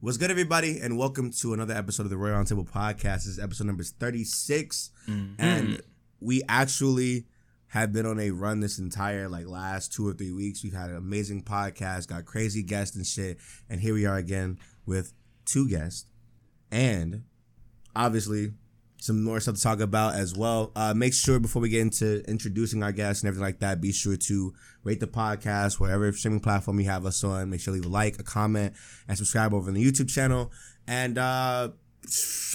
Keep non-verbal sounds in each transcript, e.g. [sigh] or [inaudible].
What's good, everybody, and welcome to another episode of the Royal Roundtable Podcast. This is episode number 36, mm-hmm. and we actually have been on a run this entire like last two or three weeks. We've had an amazing podcast, got crazy guests and shit, and here we are again with two guests, and obviously some more stuff to talk about as well. Uh, make sure before we get into introducing our guests and everything like that, be sure to rate the podcast wherever streaming platform you have us on. Make sure to leave a like, a comment, and subscribe over on the YouTube channel. And uh,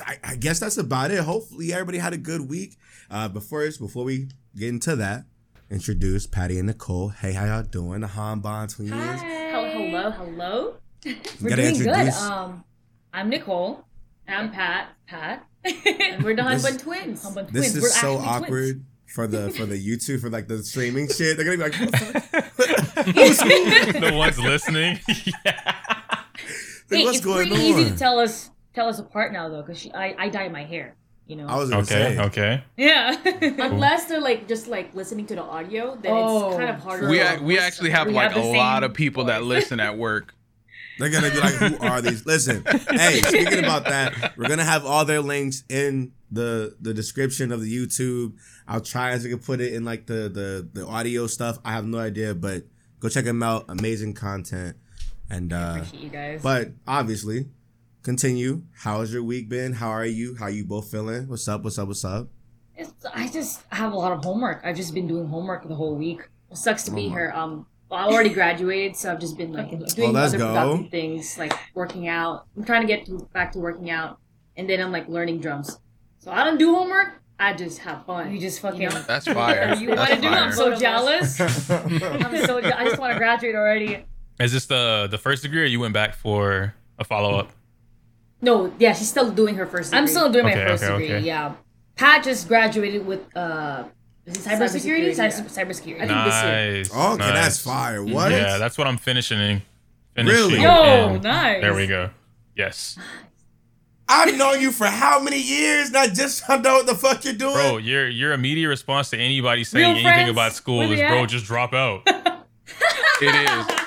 I, I guess that's about it. Hopefully everybody had a good week. Uh, but first, before we get into that, introduce Patty and Nicole. Hey, how y'all doing? The Honbun twins. Hel- Hello, hello. We're gotta doing good. Um, I'm Nicole. I'm Pat. Pat. And we're the This- Honbun twins. Honbun This twins. is We're so awkward twins. for the for the YouTube for like the streaming [laughs] shit. They're gonna be like, "Who the [laughs] the ones listening. [laughs] Like, Hey, what's it's going pretty easy to tell us tell us apart now though, because I I dye my hair. You know. I was okay, say. okay. yeah. Unless they're like just like listening to the audio, then Oh, it's kind of oh. harder. We to we actually have We like have a lot of people that listen at work. They're gonna be like, "Who are these?" Listen, [laughs] hey, speaking about that, we're gonna have all their links in the the description of the YouTube. I'll try as we can put it in like the the the audio stuff. I have no idea, but go check them out. Amazing content, and uh, Appreciate you guys. but obviously, continue. How's your week been? How are you? How you both feeling? What's up? What's up? What's up? It's, I just have a lot of homework. I've just been doing homework the whole week. It sucks to be Oh my- here. Um, well, I already graduated, so I've just been like doing let's other go. productive things, like working out. I'm trying to get to, back to working out, and then I'm like learning drums. So I don't do homework. I just have fun. You just fucking. You know? That's fire. [laughs] You want to do? I'm so jealous. [laughs] I'm so. je- I just want to graduate already. Is this the the first degree, or you went back for a follow up? No, yeah, she's still doing her first. I'm still doing my first okay, degree. okay. Yeah, Pat just graduated with uh, is it cybersecurity? Cybersecurity, yeah. Cyber, cybersecurity. I think this year. Nice. Oh, okay, nice. that's fire. What? Yeah, that's what I'm finishing. finishing Really? Yo, in- nice. There we go. Yes, I've known you for how many years? Not just I don't know what the fuck you're doing. bro. Your your immediate response to anybody saying Real anything friends? about school Where is, bro, just drop out. [laughs] It is.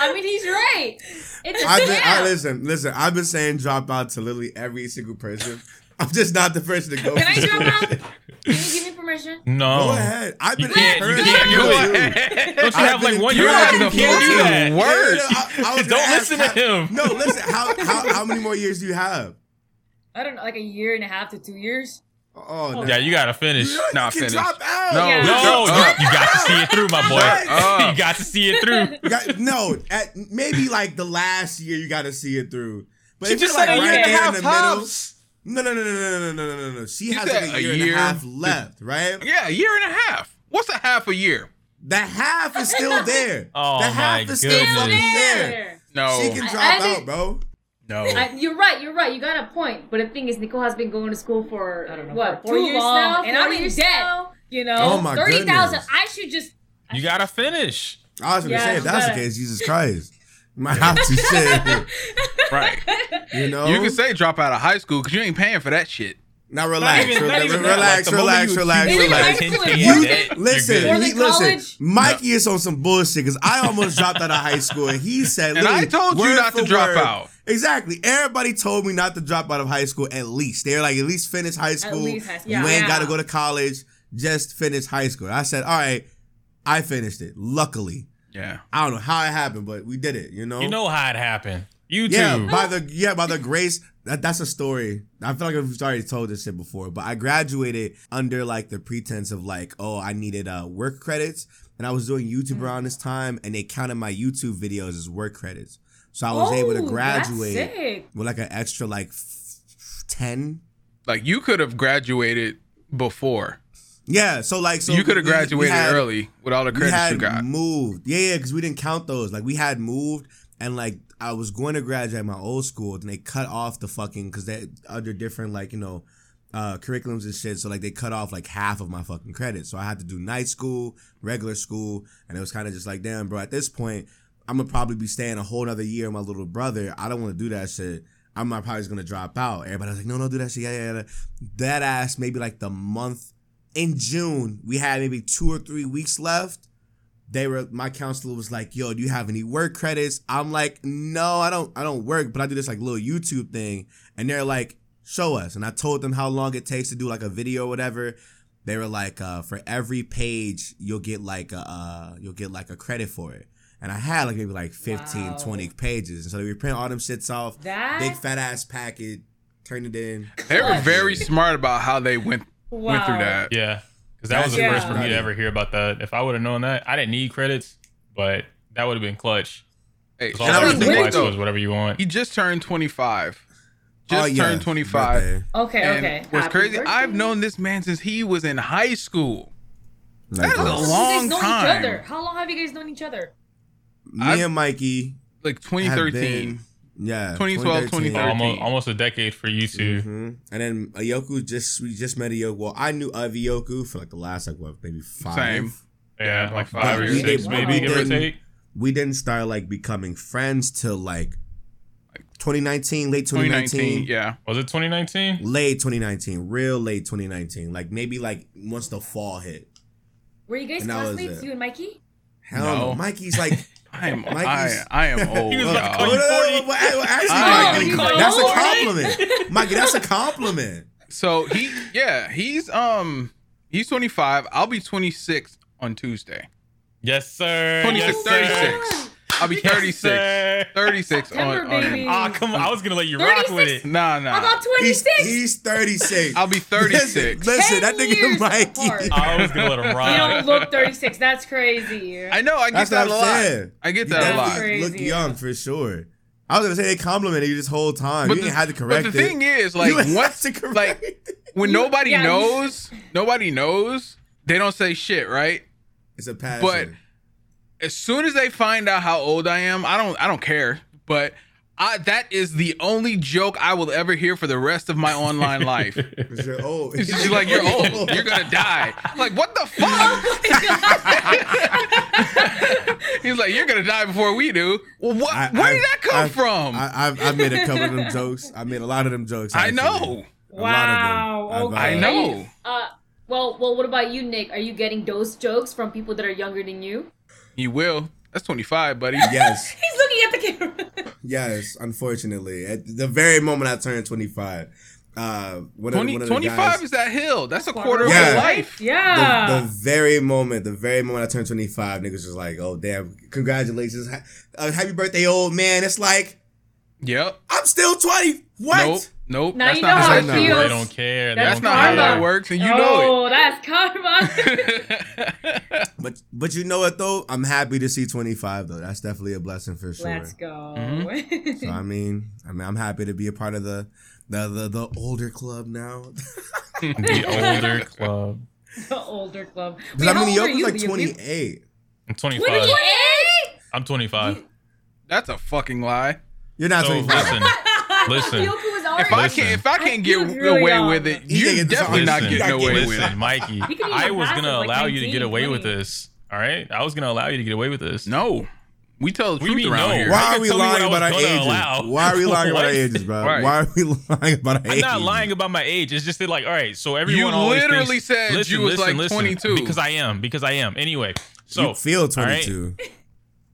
I mean, he's right. It's a I've been, I, listen, listen. I've been saying drop out to literally every single person. I'm just not the person to go. Can I for drop out? [laughs] Can you give me permission? No, Go ahead. I've You been can't. You encouraging can't you do it. Don't you I've have like one year encouraging left? You can't do you to. that. Yeah, Word. I- I was [laughs] Don't ask listen to how- him. No, listen. How, how [laughs] how many more years do you have? I don't know, like a year and a half to two years. Oh, no. Yeah, you gotta finish. You, Nah, you can finish. drop out. No, Yeah. No, Shut you, you got to see it through, my boy. Shut up. you got to see it through. Got- no, at maybe like the last year you got to see it through. But She if just you're said like a year right and a there in half the middle, tops. No, no, no, no, no, no, no, no, no, no. She You has like a a year, and a half left, right? Yeah, a year and a half. What's a half a year? The half is still [laughs] there. Oh, the my half is still goodness. fucking there. No. She can drop I out, think- bro. no. I- you're right. You're right. You got a point. But the thing is, Nicole has been going to school for I don't know, what four too years long, now, and I'm in years debt. now? You know, Oh my thirty thousand. goodness. I should just. You gotta finish. I was gonna Yeah, say if you that's the gotta- case, Jesus Christ, you might have to shit. [laughs] right. You know, You can say drop out of high school because you ain't paying for that shit. now relax, even- not relax, even that. relax, Like, the moment relax, you relax, achieve, like, relax. high 10K school in is You you're listen, good. Or he, listen. college? Mikey is on some bullshit because I almost dropped out of high school, and he said, And I literally, told you word not to for drop word- out. Exactly. Everybody told me not to drop out of high school. At least they're like, at least finish high school. least high school. You ain't Yeah. got to go to college. Just finish high school. I said, all right. I finished it. Luckily, Yeah. I don't know how it happened, but we did it. You know. You know how it happened. YouTube. Yeah, by the yeah, by the grace. That, that's a story. I feel like I've already told this shit before, but I graduated under like the pretense of like, oh, I needed uh work credits, and I was doing YouTube around this time, and they counted my YouTube videos as work credits, so I was able to Oh, graduate with like an extra like f- ten. Like you could have graduated before. Yeah, so like so you could have graduated had- early with all the credits you got. moved. Yeah, yeah, because we didn't count those. Like we had moved, and like I was going to graduate my old school, and they cut off the fucking because they under different like you know uh curriculums and shit. So like they cut off like half of my fucking credits. So I had to do night school, regular school, and it was kind of just like, damn, bro. At this point, I'm gonna probably be staying a whole other year with my little brother. I don't want to do that shit. I'm not probably just gonna drop out. Everybody was like, no, no, do that shit. Yeah, yeah, yeah. That ass maybe like the month in June, we had maybe two or three weeks left. they were my counselor was like, "Yo, do you have any work credits?" I'm like, "No, I don't. I don't work, but I do this like little YouTube thing." And they're like, "Show us." And I told them how long it takes to do like a video or whatever. They were like, uh, "For every page, you'll get like a uh, you'll get like a credit for it." And I had like maybe like 15, Wow. 20 pages. And so we print all them shits off, That big fat ass packet, turned it in. They were very smart about how they went went through that. Yeah, because that was the Yeah. first for me to ever hear about that. If I would have known that, I didn't need credits, but that would have been clutch. Hey, 'Cause all I out was to thinking Nick was whatever you want. He just turned 25. Just Oh, yeah, turned 25. birthday. Okay, And okay. what's Happy crazy, birthday. I've known this man since he was in high school. Like, That is a How long have you guys known time. each other? How long have you guys known each other? me I've- and Mikey Like 2013. Been- yeah, 2012, 2013. almost almost a decade for you 2 hmm And then Ayoku just we just met Ayoku. Well, I knew of Ayoku for like the last like what maybe five. Same. Yeah, Yeah, like about five or six, We maybe give or we take. We didn't start like becoming friends till like 2019, late 2019, 2019. Yeah. Was it 2019? late 2019, real late 2019. Like maybe like once the fall hit. Were you guys And that was classmates, you and Mikey? Hell No. no. Mikey's like. [laughs] I am I, Mikey's- I am [laughs] old. He was about to y'all. call you no, no, 40. well, well, actually, Mikey, that's a compliment. Mikey, that's a compliment. So he yeah, he's um he's 25. I'll be 26 on Tuesday. Yes, sir. 26, yes, 36. I'll be Yes, 36. sir. 36 September, on, on baby. Ah, come on. I was gonna let you rock with 36? it. Nah, I nah. thought He's, 26. he's 36. I'll be 36. Listen, listen that nigga years Mikey. apart. I was gonna let him you don't look 36. That's crazy. I know, I get That's that what a I'm lot. saying. I get You that a lot. definitely look young for sure. I was gonna say they complimented you this whole time. But you the, didn't have to correct but the it. thing is, like, You had once, to correct like, it. when nobody Yeah, you- knows, nobody knows, they don't say shit, right? it's a passion. But as soon as they find out how old I am, I don't, I don't care. But I, that is the only joke I will ever hear for the rest of my online life. [laughs] It's your old. It's just like you're old, you're gonna die. I'm like, what the fuck? [laughs] He's like, you're gonna die before we do. Well, what? I- where I- did that come I- from? I, I, I've, I've made a couple of them jokes. I made a lot of them jokes. actually. know, A lot Wow. of them. Okay. I've, I uh, know. Uh, well, well, what about you, Nick? Are you getting those jokes from people that are younger than you? You will. That's 25, buddy. [laughs] Yes, [laughs] He's looking at the camera. [laughs] yes. Unfortunately, at the very moment I turned 25, uh, one of, 20, one of the 25 guys, is that hill. That's a quarter of Yeah. your life. Yeah. the, the very moment, the very moment I turned 25, niggas was like, "Oh damn, congratulations, Ha- uh, happy birthday, old man." It's like Yep. I'm still 20. What? Nope. Nope. Now that's you not know how how that it feels. They don't care. They That's That's don't not how care. that works, and you know it. oh, that's karma. [laughs] [laughs] But but you know what though? I'm happy to see 25 though. That's definitely a blessing for sure. Let's go. Mm-hmm. [laughs] So I mean, I mean, I'm happy to be a part of the the the, the older club now. The older club. the older club. Because Wait, I mean, old are Yoko's like You- you- 28. I'm 25. 28? I'm 25. That's a fucking lie. You're not So 25. listen, listen. Yoku was already. If I can't, if I can't get really away young. with it, You you're can definitely this not getting you away can with it. Mikey, I was gonna like allow you to get away with this. All right, I was gonna allow you to get away with this. No, we tell the you truth around no? here. Why Why are we tell lying about our ages? allow. Why are we [laughs] lying about our ages, bro? Right. Why are we [laughs] lying about our ages? I'm not lying about my age. It's just that, like, all right. So everyone You always literally thinks- said listen, you was, listen, like, listen, 22. because I am. Because I am. Anyway, so you feel all right?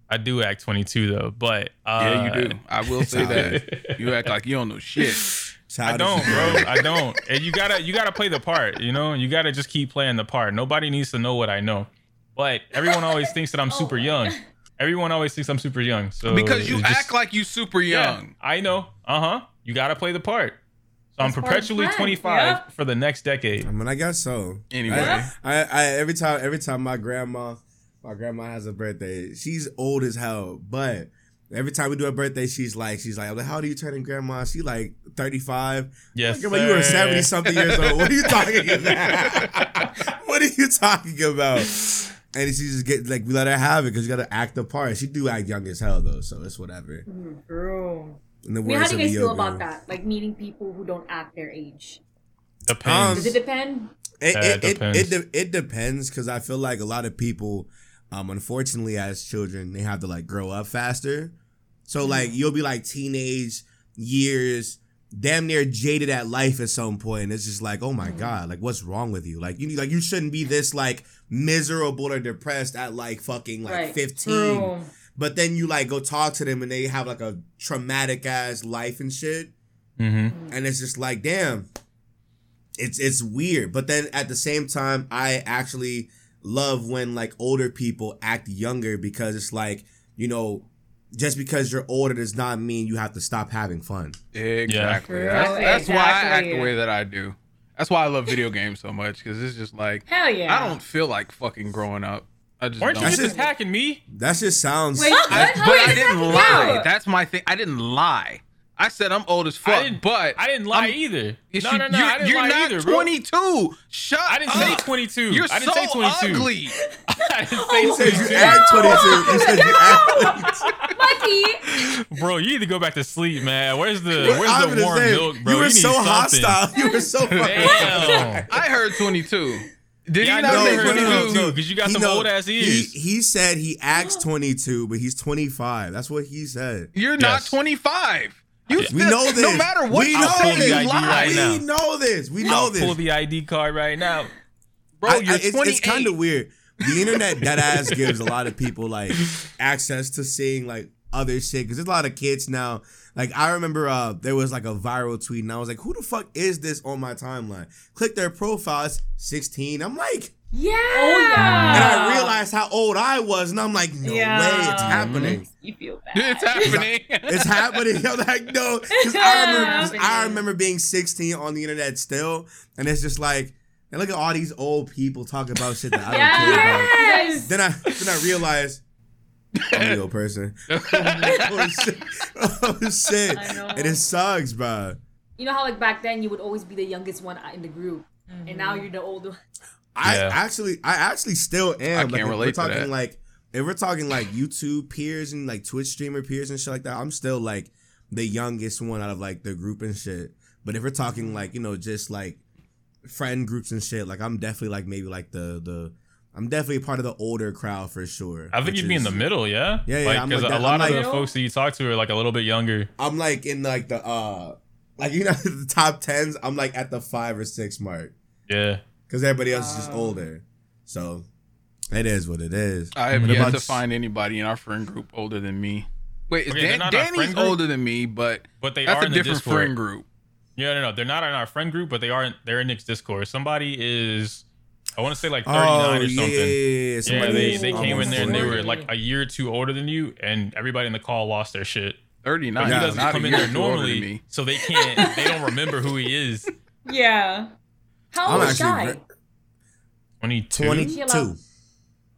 22. I do act 22 though, but uh, Yeah, you do. I will say that. You act like you don't know shit. [sighs] I don't, bro. I don't. And you gotta, you gotta play the part. You know, you gotta just keep playing the part. Nobody needs to know what I know, but everyone always thinks that I'm [laughs] super young. Everyone always thinks I'm super young. So Because you just- act like you super Yeah, young. I know. Uh huh. You gotta play the part. So I'm That's part of the perpetually 25 Yep. for the next decade. I mean, I guess so. Anyway. I, I, I every time every time my grandma my grandma has a birthday, she's old as hell, but every time we do a birthday, she's like she's like, how do you turn in grandma? She like 35. Yes, Grandma, you were 70 something years old. What are you talking about? [laughs] what are you talking about? And she just get like we let her have it because you gotta act the part. She do act young as hell though, so it's whatever. Mm, Bro. In the I mean, how do you guys feel about that? Like meeting people who don't act their age. Depends. Does it depend? It Yeah, it, it it, depends. it, de- it depends because I feel like a lot of people, um, unfortunately, as children, they have to like grow up faster. So like you'll be like teenage years, damn near jaded at life at some point. And it's just like, oh my god, like what's wrong with you? Like you like you shouldn't be this like miserable or depressed at like fucking like Right. 15. True. But then you like go talk to them and they have like a traumatic ass life and shit. Mm-hmm. And it's just like, damn. It's it's weird. But then at the same time, I actually love when like older people act younger because it's like, you know, just because you're older does not mean you have to stop having fun. Exactly. Yeah. That's, True. that's why I act the way that I do. That's why I love video games so much because it's just like Hell yeah. I don't feel like fucking growing up. I just Weren't you don't. just just- attacking me? That just sounds Wait, I- what? But I didn't lie. you? That's my thing. I didn't lie. I said I'm old as I fuck, didn't, but I didn't lie I'm- either. No, you- no, no, You're, I didn't you're lie not either, bro. 22. Shut I didn't say up. 22. You're I didn't so say 22. ugly. [laughs] I didn't oh You say said you 22. act 22. You said you [laughs] act 22. Mikey. Bro, you need to go back to sleep, man. Where's the I'm where's the warm say, milk, bro? You were need so something. hostile. You were so fucking Damn. I heard 22. Did Yeah, he not know say you heard 22? 22. 'cause you got He some old-ass he- ears. He, said he acts 22, but he's 25. That's what he said. You're not 25. You We still- know this. No matter what we you know I'll say, you lie. right. We know this. We know I'll this. pull the ID card right now. Bro, I- I- you're it's, it's kind of weird. The internet dead ass gives a lot of people like access to seeing like other shit because there's a lot of kids now. Like I remember uh there was like a viral tweet and I was like, who the fuck is this on my timeline? Click their profile, it's 16. I'm like, Yeah. Oh, yeah. and I realized how old I was, and I'm like, no Yeah. way, it's mm-hmm. happening. You feel bad. It's happening. [laughs] It's happening. I'm like, no. [laughs] 'Cause I, remember, 'cause I remember being 16 on the internet still, and it's just like, and look at all these old people talking about shit that I don't care about. Yes. Then I then I realized I'm a real person. [laughs] oh shit! Oh shit! And it sucks, bro. You know how like back then you would always be the youngest one in the group, and now mm-hmm. you're the older. one. I Yeah. actually, I actually still am. I Like, can't relate to We're talking that. like if we're talking like YouTube peers and like Twitch streamer peers and shit like that. I'm still like the youngest one out of like the group and shit. But if we're talking like you know just like friend groups and shit, like I'm definitely like maybe like the the I'm definitely part of the older crowd for sure. I think you'd be in the middle, yeah. Yeah, yeah, Like, because like a lot I'm of like- the folks that you talk to are like a little bit younger. I'm like in like the uh like you know [laughs] the top tens. I'm like at the five or six mark Yeah. Because everybody else is just Wow. older. So it is what it is. I have What yet to s- find anybody in our friend group older than me. Wait, Okay, they're Dan- Danny's older than me, but But they that's are in the different Discord. friend group. Yeah, no, no, they're not in our friend group, but they are. In, they're in Nick's Discord. Somebody is, I want to say like thirty nine Oh or something. yeah, yeah. Yeah, Somebody they, they came in almost there and they were like a year or two older than you, and everybody in the call lost their shit. 39. But he doesn't not come in there too older than normally, so they can't. They don't remember who he is. [laughs] Yeah. How I'm old is actually Shy? ve- Twenty two. 22.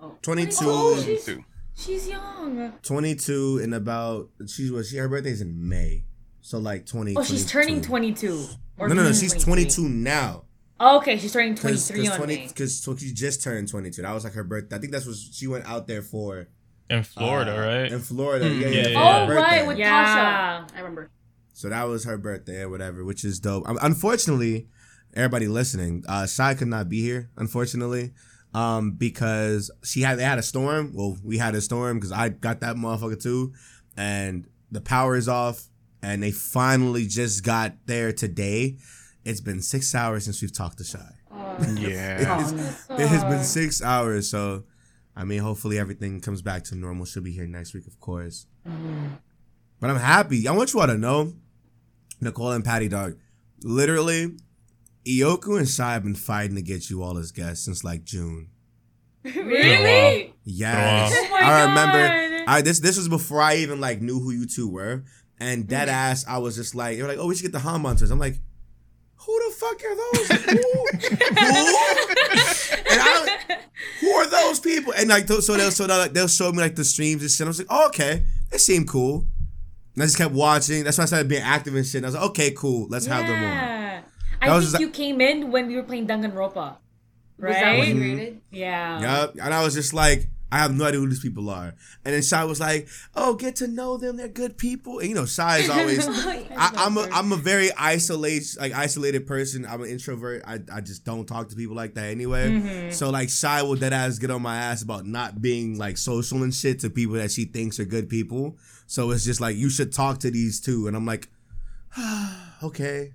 Oh. 22. Oh, she's, she's young. 22 in about she's what she her birthday's in May. So like 20. Oh, she's 22. turning 22. Or No, no, no, she's 22 now. Oh, okay, she's turning Cause, 23 cause on 20, me. cause she just turned 22. That was like her birthday. I think that's what she went out there for. in Florida, uh, right? In Florida, Mm, yeah, yeah. yeah, for yeah. her Oh, birthday. right, with Yeah. Tasha. I remember. So that was her birthday or whatever, which is dope. Um, unfortunately, everybody listening, uh, Shy could not be here, unfortunately, um, because she had they had a storm. Well, we had a storm because I got that motherfucker too, and the power is off, and they finally just got there today. It's been six hours since we've talked to Shy. Oh, [laughs] Yeah. [laughs] It's- It has been six hours, so I mean, hopefully everything comes back to normal. She'll be here next week, of course. But I'm happy. I want you all to know, Nicole and Patty Dog, literally, Ioku and Shy have been fighting to get you all as guests since like June. [laughs] really? Yes, Oh I remember. I this this was before I even like knew who you two were, and dead mm-hmm. ass, I was just like, they were like, oh, we should get the Han Hunters. I'm like, who the fuck are those? who? [laughs] who? And I don't, who are those people? And like, so they'll so they'll, like, they'll show me like the streams and shit. I was like, oh, okay, they seem cool. And I just kept watching. That's why I started being active and shit. And I was like, okay, cool, let's have them on. Yeah. That I was think just- you came in when we were playing Danganronpa. Was that what you Mhm. rated? Yeah. Yup. And I was just like, I have no idea who these people are. And then Shy was like, oh, get to know them. They're good people. And you know, Shy is [laughs] always. I, I'm a I'm a very isolated like isolated person. I'm an introvert. I, I just don't talk to people like that anyway. Mhm. So like Shy will dead ass get on my ass about not being like social and shit to people that she thinks are good people. So it's just like you should talk to these two, and I'm like, [sighs] okay,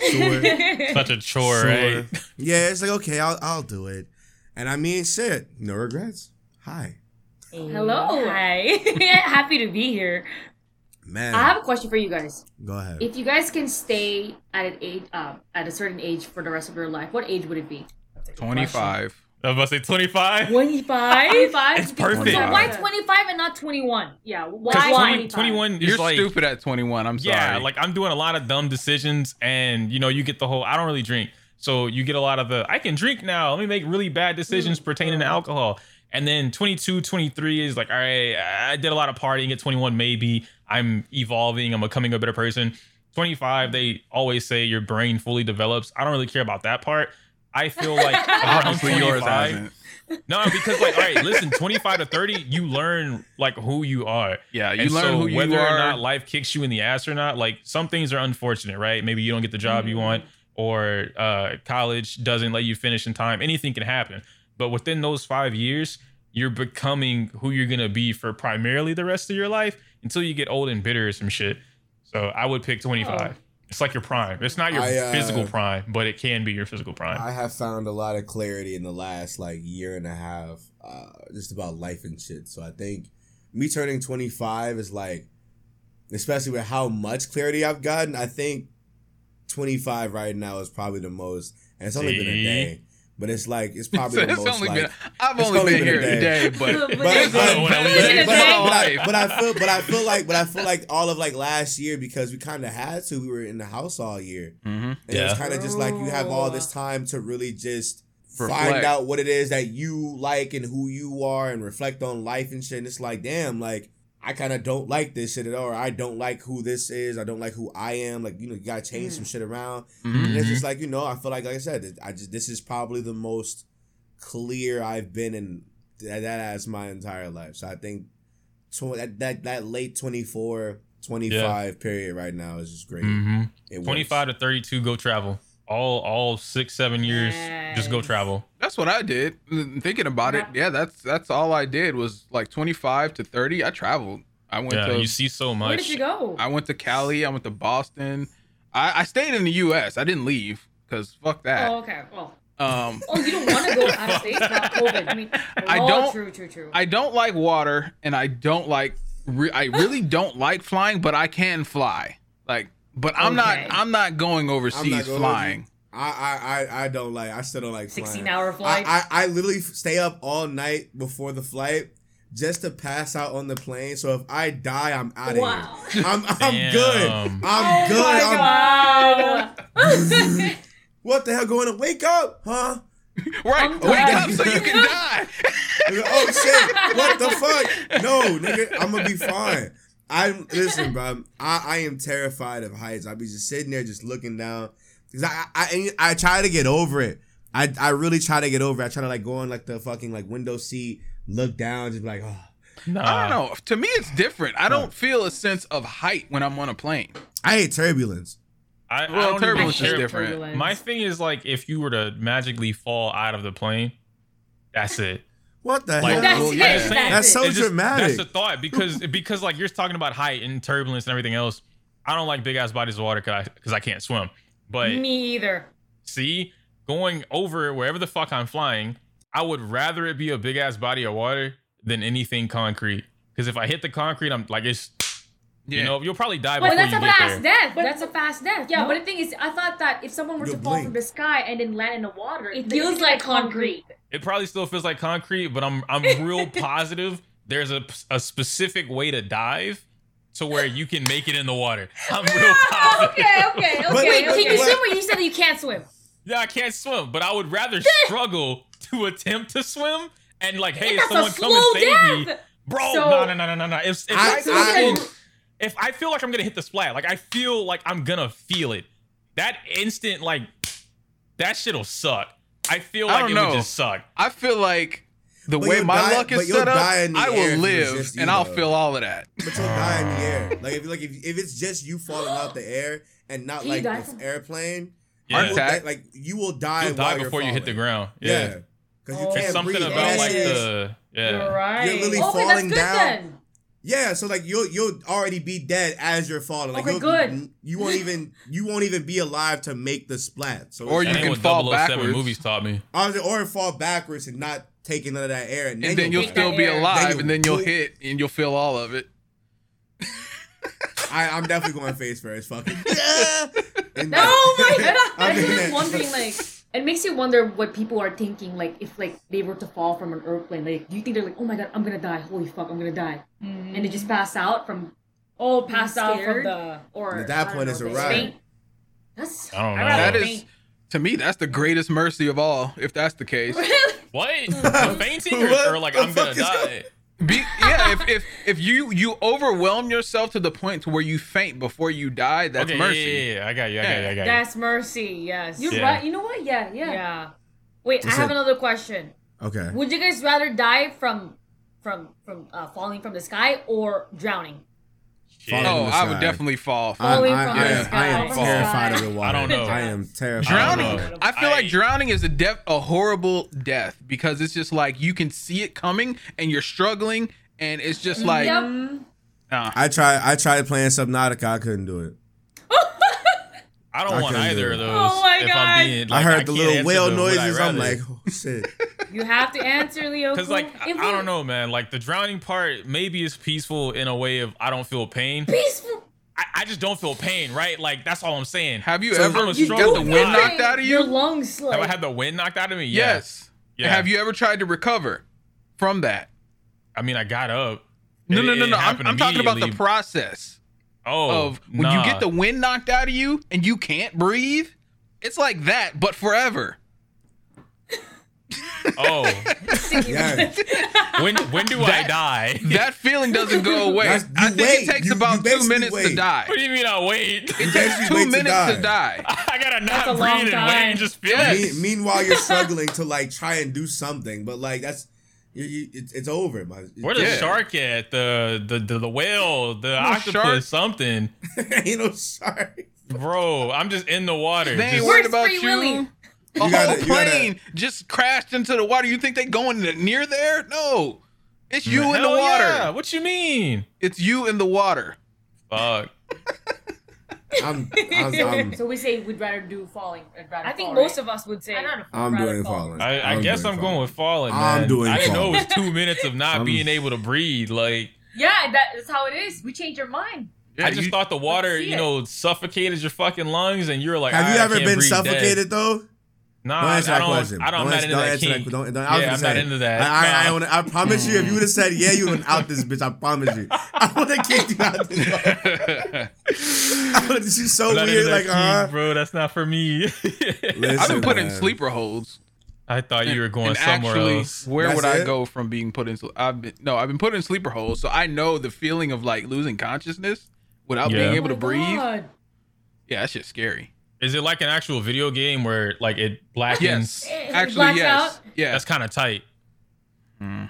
sure, [laughs] Such a chore, sure. right? Yeah, it's like okay, I'll I'll do it. And I mean, shit, no regrets. Hi, Hello. Hi. [laughs] Happy to be here. man. I have a question for you guys. Go ahead. If you guys can stay at an age, um, at a certain age for the rest of your life, what age would it be? 25. I was about to say 25. 25? 25. It's perfect. So why 25 and not 21? Yeah. Why 20, 21 You're like, stupid at 21. I'm sorry. yeah, like I'm doing a lot of dumb decisions, and you know, you get the whole. I don't really drink, so you get a lot of the. I can drink now. Let me make really bad decisions mm. pertaining to alcohol. And then 22, 23 is like, all right, I did a lot of partying. At 21, maybe I'm evolving. I'm becoming a better person. 25, they always say your brain fully develops. I don't really care about that part. I feel like [laughs] around Obviously, yours 25 hasn't. No, because like, all right, listen, 25 to 30, you learn like who you are. Yeah, you And learn so who you whether are. or not life kicks you in the ass or not, like some things are unfortunate, right? Maybe you don't get the job you want, or uh, college doesn't let you finish in time. Anything can happen. But within those five years, you're becoming who you're gonna be for primarily the rest of your life until you get old and bitter or some shit. So I would pick 25. It's like your prime. It's not your I, uh, physical prime, but it can be your physical prime. I have found a lot of clarity in the last like year and a half, uh, just about life and shit. So I think me turning 25 is like, especially with how much clarity I've gotten, I think 25 right now is probably the most. And it's only been a day, but it's like it's [laughs] probably the it's most. only like, been. I've it's only only been, been a here day. today, but But- but, but- but, but- but, but- but, but I, but I feel but I feel like but I feel like but I feel like all of like last year because we kind of had to we were in the house all year Mhm. and it Yeah. was kind of just like you have all this time to really just find out what it is that you like and who you are and reflect on life and shit and it's like damn like I kind of don't like this shit at all or I don't like who this is I don't like who I am like you know you gotta change some shit around Mhm. and it's just like you know, I feel like like I said, I just this is probably the most clear I've been in that, that as my entire life. So I think tw- that that that late 24, 25 period right now is just great. hmm 25 to 32 go travel all all six seven years just go travel That's what I did. Thinking about it, yeah, that's that's all I did was like 25 to 30. I traveled. I went yeah to you see so much Where did you go? I went to Cali. I went to Boston. I, I stayed in the U.S. I didn't leave because fuck that. Oh, okay. Well, Um, [laughs] oh, you don't want to go out of state? It's not COVID. I mean, I oh, don't- True, true, true. I don't like water, and I don't like. Re- I [gasps] really don't like flying, but I can fly. Like, but I'm Okay. not. I'm not going overseas going flying. I, I I I don't like I still don't like flying. 16 hour I, flight. I I literally stay up all night before the flight just to pass out on the plane. So if I die, I'm out of Wow. here. I'm I'm good. I'm oh good. my I'm, god. [laughs] what the hell going on? Wake up, huh? Right? I'm Wake done. up so you can die. [laughs] Oh shit! What the fuck? No, nigga, I'm gonna be fine. I'm listen, bro. I, I am terrified of heights. I be just sitting there, just looking down, because I, I I I try to get over it. I I really try to get over. it. I try to like go on like the fucking like window seat, look down, just be like, oh. nah. I don't know. To me, it's different. I don't feel a sense of height when I'm on a plane. I hate turbulence. I, I Well, don't even turbulence is different. Turbulence. my thing is like if you were to magically fall out of the plane that's it What the Like, hell? That's Well, yeah. That's, That's so just- dramatic. that's the thought because [laughs] because like you're talking about height and turbulence and everything else i don't like big ass bodies of water because I, 'cause I can't swim but Me either. see going over wherever the fuck i'm flying i would rather it be a big ass body of water than anything concrete because if i hit the concrete i'm like it's Yeah. you know you'll probably die But before that's a fast there death. But- that's a fast death. Yeah, no? but the thing is, I thought that if someone were You'll to fall blink. from the sky and then land in the water, It then feels it's like concrete. it probably still feels like concrete, but I'm I'm [laughs] real positive there's a, a specific way to dive to where you can make it in the water. I'm real [laughs] positive. okay, okay, okay. But- okay. but- Can you but- swim or you said you can't swim? Yeah, I can't swim, but I would rather [laughs] struggle to attempt to swim and like, hey, That's someone come and slow save me, bro. So- no, no, no, no, no, no. If, if I- I, I- fucking- if I feel like I'm gonna hit the splat, like I feel like I'm gonna feel it, that instant, like that shit'll suck. I feel like don't it know. would just suck. I feel like the But way my die- luck is set up, die in the I will live and I'll though. feel all of that. But you'll die in the air. Like if like if, if it's just you falling out the air and not Can like die the from- airplane, Yeah. you attack. like you will die, You'll die while you're before you hit the ground. Yeah, Yeah. because you oh, can't it's something breathe. About like is, the, yeah, you're right. You're literally okay, falling that's good down. then. Yeah, so like you'll you'll already be dead as you're falling. Like Okay, you'll- good. You won't even you won't even be alive to make the splat. So Or you That like- ain't can what fall backwards. movies taught me. Honestly, or fall backwards and not taking none of that air, and then, and then you'll take still be alive, Then and then you'll you'll- hit, and you'll feel all of it. I, I'm definitely going face first. Fucking [laughs] yeah. And No, oh my god! [laughs] I'm I'm just that. wondering, like, it makes you wonder what people are thinking, like, if like they were to fall from an airplane, like, do you think they're like, oh my god, I'm gonna die, holy fuck, I'm gonna die, mm. and they just pass out from, Oh, pass out from the. or At that point, know, it's a they ride. That's I don't know. That is, to me, that's the greatest mercy of all. If that's the case, [laughs] What? I'm fainting or, or like I'm gonna fuck is die? Be, yeah. If, if if you you overwhelm yourself to the point to where you faint before you die, that's okay, mercy. Yeah, yeah, yeah, I got you. I got you. I got you. That's mercy. Yes. You're Yeah. right. You know what? Yeah, yeah. yeah. Wait, I have like- another question. Okay. Would you guys rather die from, from, from uh, falling from the sky or drowning? Shit. Follow Oh, the I would definitely fall. I'm, I, from I am. I am terrified of the water. I don't know. I am terrified. Drowning, of the know. water. I feel I- like drowning is a death, a horrible death because it's just like you can see it coming and you're struggling, and it's just like, Yep. nah. I tried. I tried playing Subnautica. I couldn't do it. [laughs] I don't I want couldn't do either of those. Oh my if God. I'm being, I like, heard the can't little whale the I noises. I'm like, oh shit. [laughs] You have to answer, Leo. Because like I, I don't know, man. Like the drowning part maybe is peaceful in a way of I don't feel pain. Peaceful. I, I just don't feel pain, right? Like that's all I'm saying. Have you So ever I'm a got struggle the wind guy. knocked out of you? Your lungs. Like, Have I had the wind knocked out of me? Yes. Yeah. Have you ever tried to recover from that? I mean, I got up. No, It- no, no, no. I'm, I'm talking about the process oh, of when you get the wind knocked out of you and you can't breathe. It's like that, but forever. [laughs] Oh, Yeah. [laughs] when when do I die? [laughs] That feeling doesn't go away. I think wait. it takes You- you about two basically minutes to die. what do you mean I wait? It basically takes two wait to minutes to die. die. I gotta not breathe and wait time. and just feel Yes. it. Me- meanwhile, you're struggling to like try and do something, but like that's you, you, it's, it's over. man. Where the Yeah. shark at? The the the, the whale, the octopus, shark. something. [laughs] Ain't no shark. Bro, I'm just in the water. They ain't just- worried Where's about Free you. Willy? A You gotta- whole you gotta- plane just crashed into the water. You think they going near there? No. It's you in the water. yeah. What you mean? It's you in the water. Fuck. [laughs] I'm, [laughs] I'm, I'm, So we say we'd rather do falling. I'd rather I think fall, most right? of us would say. I'd rather I'm doing fall. falling. I, I guess I'm going with falling. I'm man. doing I didn't know it falling. was two minutes of not I'm- being able to breathe. Like Yeah, that's how it is. We change our mind. I just you- thought the water, see you it. know, suffocated your fucking lungs, and you're like, Have you ever been breathe dead." suffocated though? Nah, Don't answer I that don't. question. I don't. I'm Don't answer- don't that answer that- don't- don't- I yeah, I'm not into that. I, I, I, Nah. wanna- I promise you, if you would have said yeah, you would out this bitch. I promise you. [laughs] I would have kicked you out this. [laughs] I would've- She's so I'm not into weird. Like, kink, uh bro. That's not for me. Listen, [laughs] I've been put in sleeper holds. I thought you were going somewhere actually, else. where That's would I it? go from being put in? I've been no, I've been put in sleeper holes, so I know the feeling of like losing consciousness without Yeah. being Oh able to my breathe. God. Yeah, that shit's scary. Is it like an actual video game where like it blackens? Yes, It actually, blacks yes, out? yeah. That's kind of tight. Hmm.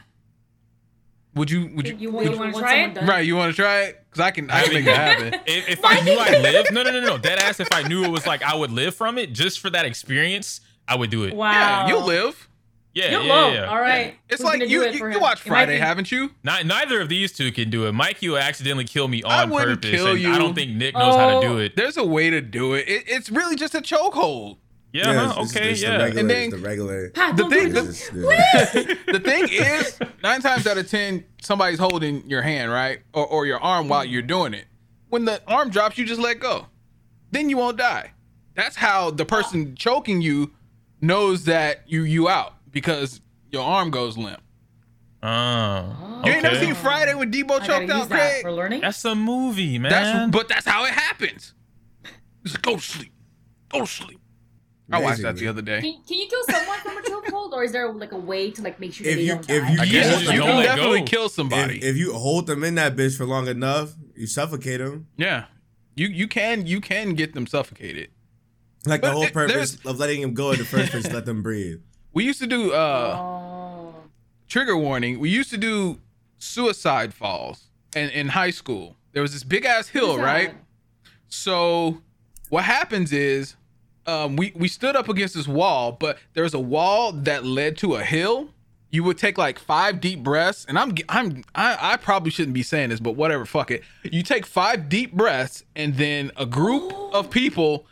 would you? Would you? You, Would you, you want wanna try try it? it? right, you want to try it? Because I can, I can mean, make it [laughs] happen. If, if I knew I lived, [laughs] no, no, no, no, dead ass. If I knew it was like I would live from it, just for that experience, I would do it. Wow. Yeah, you'll live. Yeah, You'll yeah, low. yeah. All right. It's Who's like gonna you it you, for you him? watch It might Friday, be- haven't you? Not, neither of these two can do it. Mikey will accidentally kill me I on wouldn't purpose, kill and you. I don't think Nick knows how to do Oh. it. There's a way to do it. it it's really just a chokehold. Yeah, Yeah, huh? it's- it's- okay, it's yeah. The regular, And then- it's the regular. Pat, The don't thing- do it. it's Don't- the thing is, nine times out of ten, somebody's holding your hand, right, or, or your arm while you're doing it. When the arm drops, you just let go. Then you won't die. That's how the person choking you knows that you you out because your arm goes limp. Oh, You ain't never okay. seen Friday when Debo I gotta choked use out that Craig. for learning. That's a movie, man. That's but that's how it happens. Just go to sleep. Go to sleep. I watched that Basically. the other day. Can, can you kill someone from a chokehold, or is there like a way to like make sure If that they you- don't if die? you- I guess Yeah, you you don't can let definitely go. kill somebody. If, if you hold them in that bitch for long enough, you suffocate them. yeah, you you can you can get them suffocated. Like the But whole it- purpose of letting him go in the first place, is let them breathe. We used to do uh oh. trigger warning. We used to do suicide falls in in high school. There was this big ass hill, Suicide. right? So what happens is um, we we stood up against this wall, but there was a wall that led to a hill, you would take like five deep breaths, and I'm I'm I, I probably shouldn't be saying this, but whatever, fuck it. You take five deep breaths, and then a group of people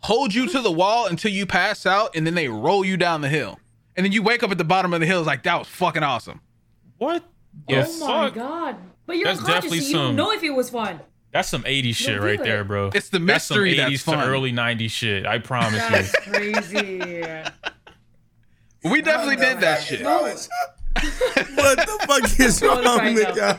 hold you to the wall until you pass out, and then they roll you down the hill, and then you wake up at the bottom of the hill. It's like that was fucking awesome. What? oh my fuck? god! But you're That's unconscious, definitely so you some- know if it was fun. That's some 80s shit do right it. there, bro. It's the mystery That's some 80s that's to early 90s shit. I promise you. That's crazy. We definitely did that shit. What the fuck is [laughs] wrong with y'all?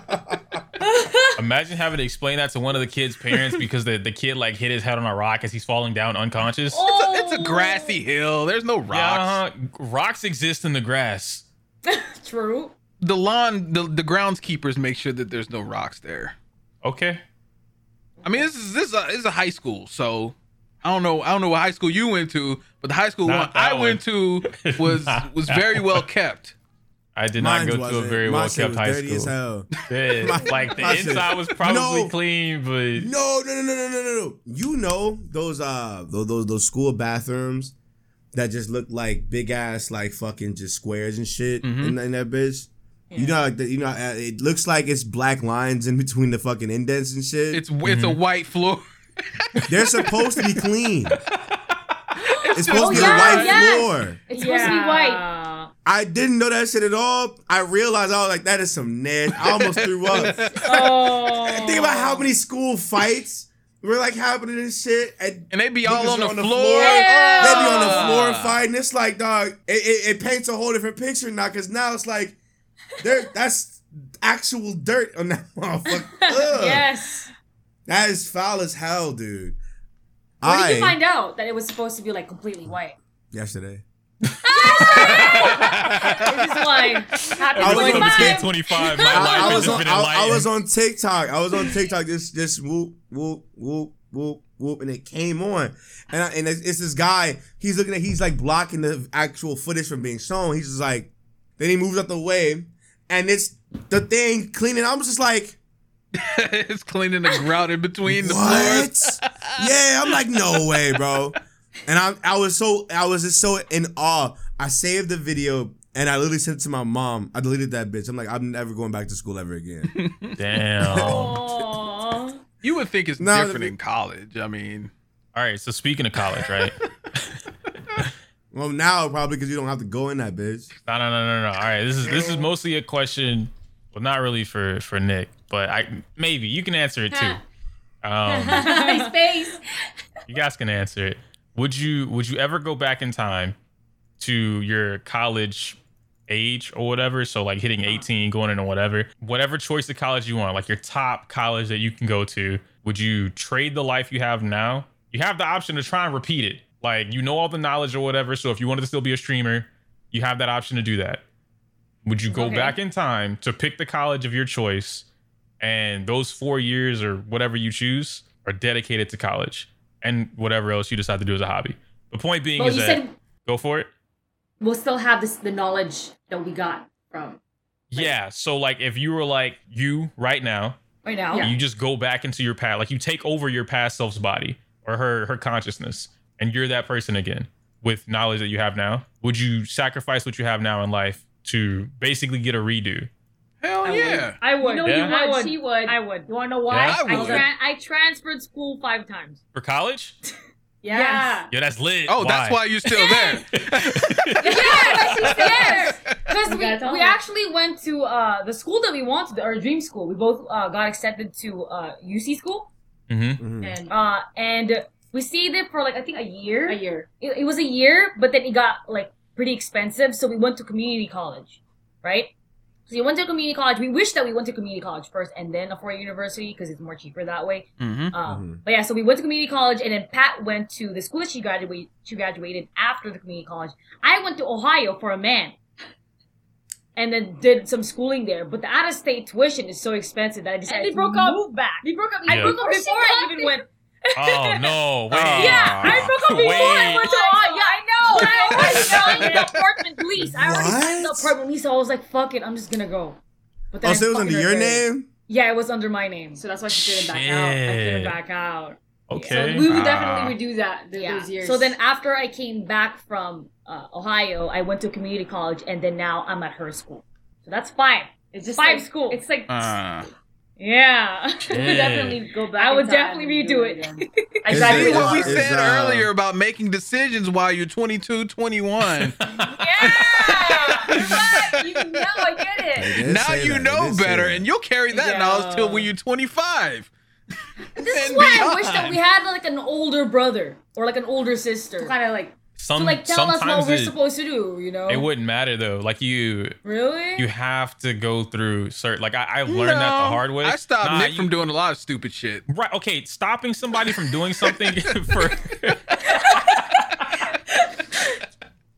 [laughs] Imagine having to explain that to one of the kid's parents because the, the kid like hit his head on a rock as he's falling down unconscious. Oh. It's a, it's a grassy hill. There's no rocks. Yeah, uh-huh. rocks exist in the grass. [laughs] True. The lawn, the, the groundskeepers make sure that there's no rocks there. Okay. I mean, this is this is a, this is a high school, so I don't know. I don't know what high school you went to, but the high school one I that went to was was very well kept. I did Mine not go to a very well kept high dirty as school. hell. [laughs] Yeah, [laughs] My- like the my shit- inside was [laughs] probably No. clean, but No, no, no, no, no, no, no, no. You know those uh those those, those school bathrooms that just look like big ass like fucking just squares and shit in, in that bitch. You know, like the, you know, uh, it looks like it's black lines in between the fucking indents and shit. It's it's a white floor. They're supposed to be clean. It's supposed Oh, to be yeah, a white yes. floor. It's supposed to be white. I didn't know that shit at all. I realized I was like, that is some nasty. I almost threw up. [laughs] [laughs] Oh. Think about how many school fights were like happening and shit, and And they be all Niggas on the, on the floor. floor. Yeah. They be on the floor fighting. It's like, dog, it, it, it paints a whole different picture now because now it's like, there, that's actual dirt on that [laughs] motherfucker. Ugh. Yes. That is foul as hell, dude. Where did you find out that it was supposed to be like completely white? yesterday. This is why. Happy I was on 25. 25. My I, I life has was on, I, I was on TikTok. I was on TikTok. Just just whoop whoop whoop whoop whoop, and it came on. And I, and it's, it's this guy. He's looking at. He's like blocking the actual footage from being shown. He's just like. Then he moves out the way, and it's the thing cleaning. I'm just like, [laughs] it's cleaning the grout in between the floors. [laughs] yeah, I'm like, no way, bro. And I I was so I was just so in awe. I saved the video. And I literally sent it to my mom. I deleted that bitch. I'm like, I'm never going back to school ever again. [laughs] Damn. You would think it's No, different the- in college. I mean, All right, so speaking of college, right? [laughs] Well, now probably because you don't have to go in that bitch. No, no, no, no, no. All right, this is this is mostly a question, well, not really for for Nick, but I maybe you can answer it too. [laughs] Um, His face. you guys can answer it. Would you would you ever go back in time to your college age or whatever? So like hitting uh-huh. 18, going into whatever, whatever choice of college you want, like your top college that you can go to. Would you trade the life you have now? You have the option to try and repeat it. Like you know all the knowledge or whatever. So if you wanted to still be a streamer, you have that option to do that. Would you go Okay. back in time to pick the college of your choice and those four years or whatever you choose are dedicated to college and whatever else you decide to do as a hobby. The point being Well, is you that said go for it. we'll still have this the knowledge that we got from Yeah. So like if you were like you right now, right now. you just go back into your past, like you take over your past self's body or her her consciousness, and you're that person again with knowledge that you have now. Would you sacrifice what you have now in life to basically get a redo? Hell I yeah. I would. No, Yeah. you I would. would. She would. I would. You wanna know why? Yeah? I I, would. tran I transferred school five times. For college? [laughs] Yeah. Yeah, that's lit. Oh, that's why you're still there. [laughs] Yeah, she's there. [laughs] Because we, we actually went to uh, the school that we wanted, our dream school. We both uh, got accepted to uh, UC school, Mm-hmm. and uh, and we stayed there for like I think a year. A year. It, it was a year, but then it got like pretty expensive, so we went to community college, right? So we went to community college. We wish that we went to community college first and then a four-year university because it's more cheaper that way. hmm Um, But yeah, so we went to community college, and then Pat went to the school that she graduated. She graduated after the community college. I went to Ohio for a man, and then did some schooling there. But the out-of-state tuition is so expensive that I decided And they to broke up. move back. We broke up. Yeah. I broke up Before before I I even went. Oh no! [laughs] Wait. Ah. Yeah, I broke up before I went to Ohio. Yeah, I know. I already signed signed the the apartment lease. I already signed the What? apartment lease. So I was like, "Fuck it, I'm just gonna go." But Oh, so it was under your regret it. name? Yeah, it was under my name. So that's why she couldn't back out. I couldn't back out. Okay. So We would definitely redo that th- Yeah. those years. So then after I came back from uh, Ohio, I went to community college, and then now I'm at her school. So that's five. it's just five like, school. It's like Uh, Yeah. [laughs] we would definitely go back. I in would time definitely redo do it. [laughs] again. exactly. see what we said uh, earlier about making decisions while you're 22, 21. [laughs] Yeah. you know, I get it. They now you that. Know better, and you'll carry that Yeah. knowledge till when you're 25. This is And why I wish that we had like an older brother or like an older sister. kind of like Some to like tell us sometimes what we're it, supposed to do, you know? it wouldn't matter though. Like you, Really? you have to go through certain. Like I, I learned that the hard way. I stopped Nah, Nick you- from doing a lot of stupid shit. Right. Okay. Stopping somebody from doing something [laughs] for. [laughs]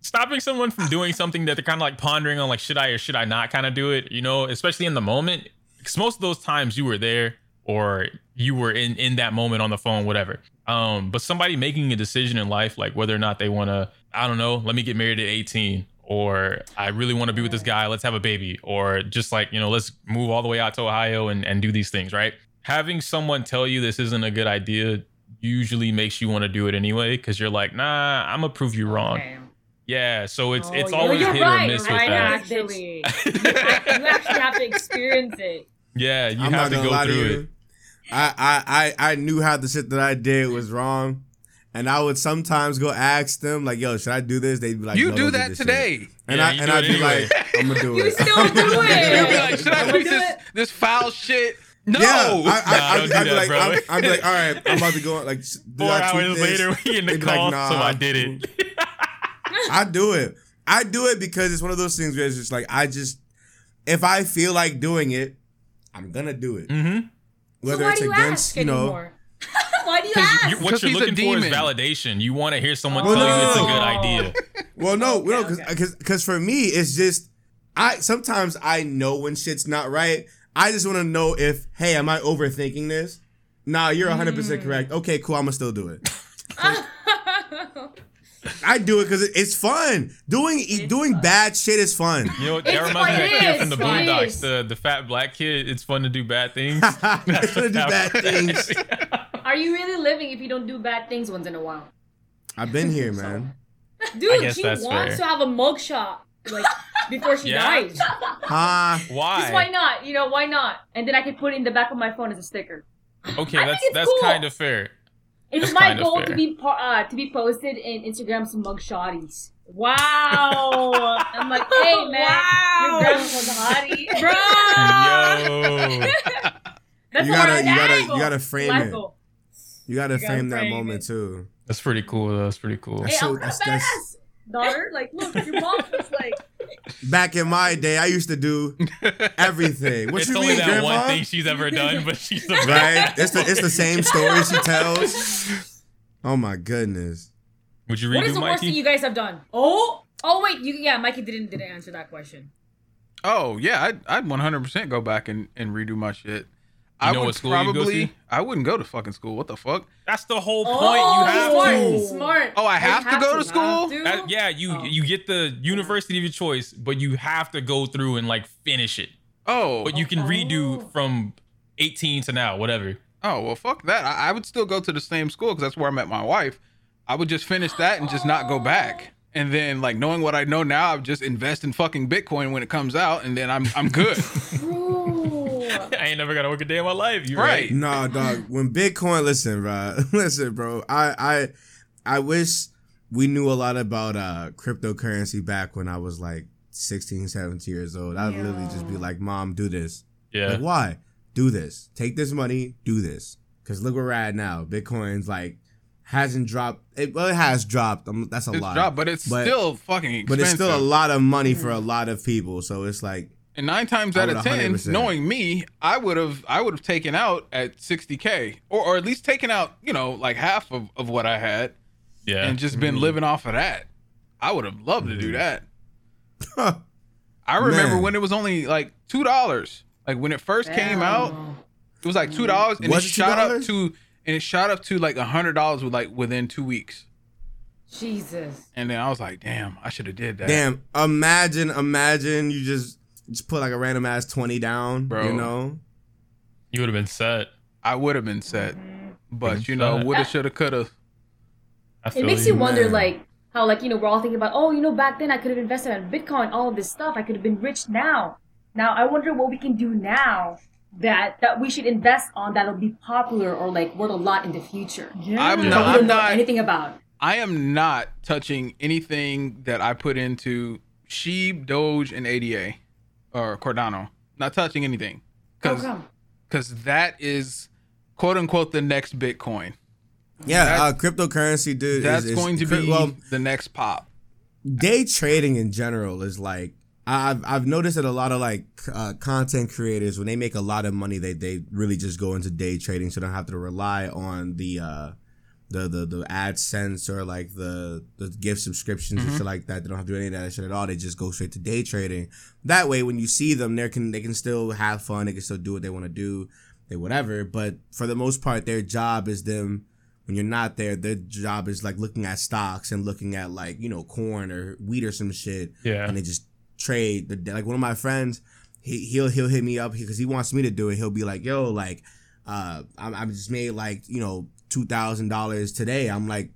stopping someone from doing something that they're kind of like pondering on, like, should I or should I not kind of do it, you know, especially in the moment. Because most of those times you were there or you were in, in that moment on the phone, whatever. Um, but somebody making a decision in life, like whether or not they want to, I don't know, let me get married at 18 or I really want to be with this guy, let's have a baby, or just like, you know, let's move all the way out to Ohio and, and do these things, right? Having someone tell you this isn't a good idea usually makes you want to do it anyway because you're like, nah, I'm gonna prove you wrong. Okay. Yeah, so it's Oh, it's always You're hit right, or miss right, with that. Actually, you, [laughs] act- you actually have to experience it. Yeah, you I'm have to go through you. it. I, I, I, I knew how the shit that I did was wrong. And I would sometimes go ask them, like, yo, should I do this? They'd be like, you no, do don't that this shit. today. And Yeah, I and I'd be anyway. [laughs] like, I'm gonna do it. [laughs] You it. still do [laughs] You'll be it. like, should I do this, it. this foul shit? No. Yeah, I, I, don't I, do I'd be that, like, bro. I'd, I'd be like, all right, I'm about to go. Like, do Four I tweet hours this? later, we in the They'd like, call, nah, so I did it. I do it. I do it because it's one of those things where it's just like I just, if I feel like doing it, I'm gonna do it. mm-hmm. Whether so why it's do you against, ask you know, anymore? [laughs] why do you Because ask? you, what 'Cause you're looking for is validation. You want to hear someone Oh. tell you it's a good idea. [laughs] Well, no, Okay, no, because okay. because for me, it's just I sometimes I know when shit's not right. I just want to know if hey, am I overthinking this? Nah, you're 100 Mm. percent correct. Okay, cool. I'm gonna still do it. [laughs] I do it because it's fun. Doing e, doing bad shit is fun. You know, that It's reminds me of that kid from the is. Boondocks, the the fat black kid. It's fun to do bad [laughs] things. It's gonna do [laughs] bad [laughs] things. Are you really living if you don't do bad things once in a while? I've been here, man. Dude, guess she that's wants fair. to have a mugshot like before she Yeah? dies. Huh? Why? Just why not? You know, why not? And then I could put it in the back of my phone as a sticker. Okay, I that's that's cool. kind of fair. It's That's my goal to be par- uh, to be posted in Instagram's mugshotties. Wow! I'm like, hey [laughs] man, your grandma's a hottie, [laughs] Yo, [laughs] That's You gotta- you gotta- angle. you gotta frame Life it. goal. You gotta You gotta frame that frame moment it. too. that's pretty cool. though. That's pretty cool. Hey, So I'm that's- a that's- badass daughter. Like, look, your mom was like, Back in my day, I used to do [laughs] everything. What it's you only mean, that Grandma? one thing she's ever done, but she's the right? [laughs] It's the it's the same story she tells. Oh my goodness. Would you what is redo the worst thing you guys have done? Oh, oh wait, you yeah, Mikey didn't didn't answer that question. Oh yeah, I'd, I'd 100% go back and, and redo my shit. I know would what school you'd go probably. to? I wouldn't go to fucking school. What the fuck? That's the whole point. Oh, you have smart, to. smart. Oh, I You have to go to school? Dude. That- yeah, you Oh. you get the university of your choice, but you have to go through and like finish it. Oh, But you can Oh. redo from 18 to now, whatever. oh well, fuck that. I, I would still go to the same school because that's where I met my wife. I would just finish that and just not go back. And then, like knowing what I know now, I would just invest in fucking Bitcoin when it comes out, and then I'm I'm good. [laughs] Bro. [laughs] I ain't never gotta work a day in my life. You Right. right? No, dog. When Bitcoin, listen, bro. [laughs] Listen, bro. I I I wish we knew a lot about uh cryptocurrency back when I was like 16, 17 years old. I'd literally just be like, "Mom, do this." Yeah. Like, why? Do this. Take this money. Do this. Because look where we're at now. Bitcoin's like hasn't dropped. It, well, it has dropped. Um, that's a It's lot. dropped, but it's But- still fucking expensive. But it's still a lot of money for a lot of people. So it's like, And nine times out of ten, 100%. knowing me, I would have I would have taken out at 60k, or or at least taken out you know like half of, of what I had, Yeah. and just been mm-hmm. living off of that. I would have loved to do mm-hmm. that. [laughs] I remember Man. when it was only like two dollars. Like when it first came out, it was like two mm-hmm. dollars, and Was it it shot up $2? to and it shot up to like a hundred dollars with like within two weeks. Jesus. And then I was like, damn, I should have did that. damn! Imagine, imagine you just just put like a random ass twenty down, Bro. You know, you would have been set. I would have been set, but Mhm. you know, woulda, shoulda, coulda. It makes you wonder, man. like, how, like, you know, we're all thinking about, oh, you know, back then I could have invested in Bitcoin, all of this stuff. I could have been rich now. Now, I wonder what we can do now that that we should invest on that'll be popular or, like, worth a lot in the future. Yeah. I'm not- we don't know not- anything about. I am not touching anything that I put into Shib, Doge, and ADA or Cardano. Not touching anything because come? because that is quote unquote the next Bitcoin. Yeah, That- uh, cryptocurrency, dude. That's is, is, going to cri- be well. the next pop. Day trading in general is like I've I've noticed that a lot of like uh, content creators when they make a lot of money, they they really just go into day trading, so they don't have to rely on the uh, the the the AdSense or like the the gift subscriptions and shit like that. They don't have to do any of that shit at all. They just go straight to day trading. That way, when you see them, they can they can still have fun. They can still do what they want to do, they whatever. But for the most part, their job is them. When you're not there, their job is like looking at stocks and looking at like you know corn or wheat or some shit, Yeah. and they just trade. The, like one of my friends, he he'll he'll hit me up because he wants me to do it. He'll be like, "Yo, like, uh, I, I just made like you know two thousand dollars today." I'm like,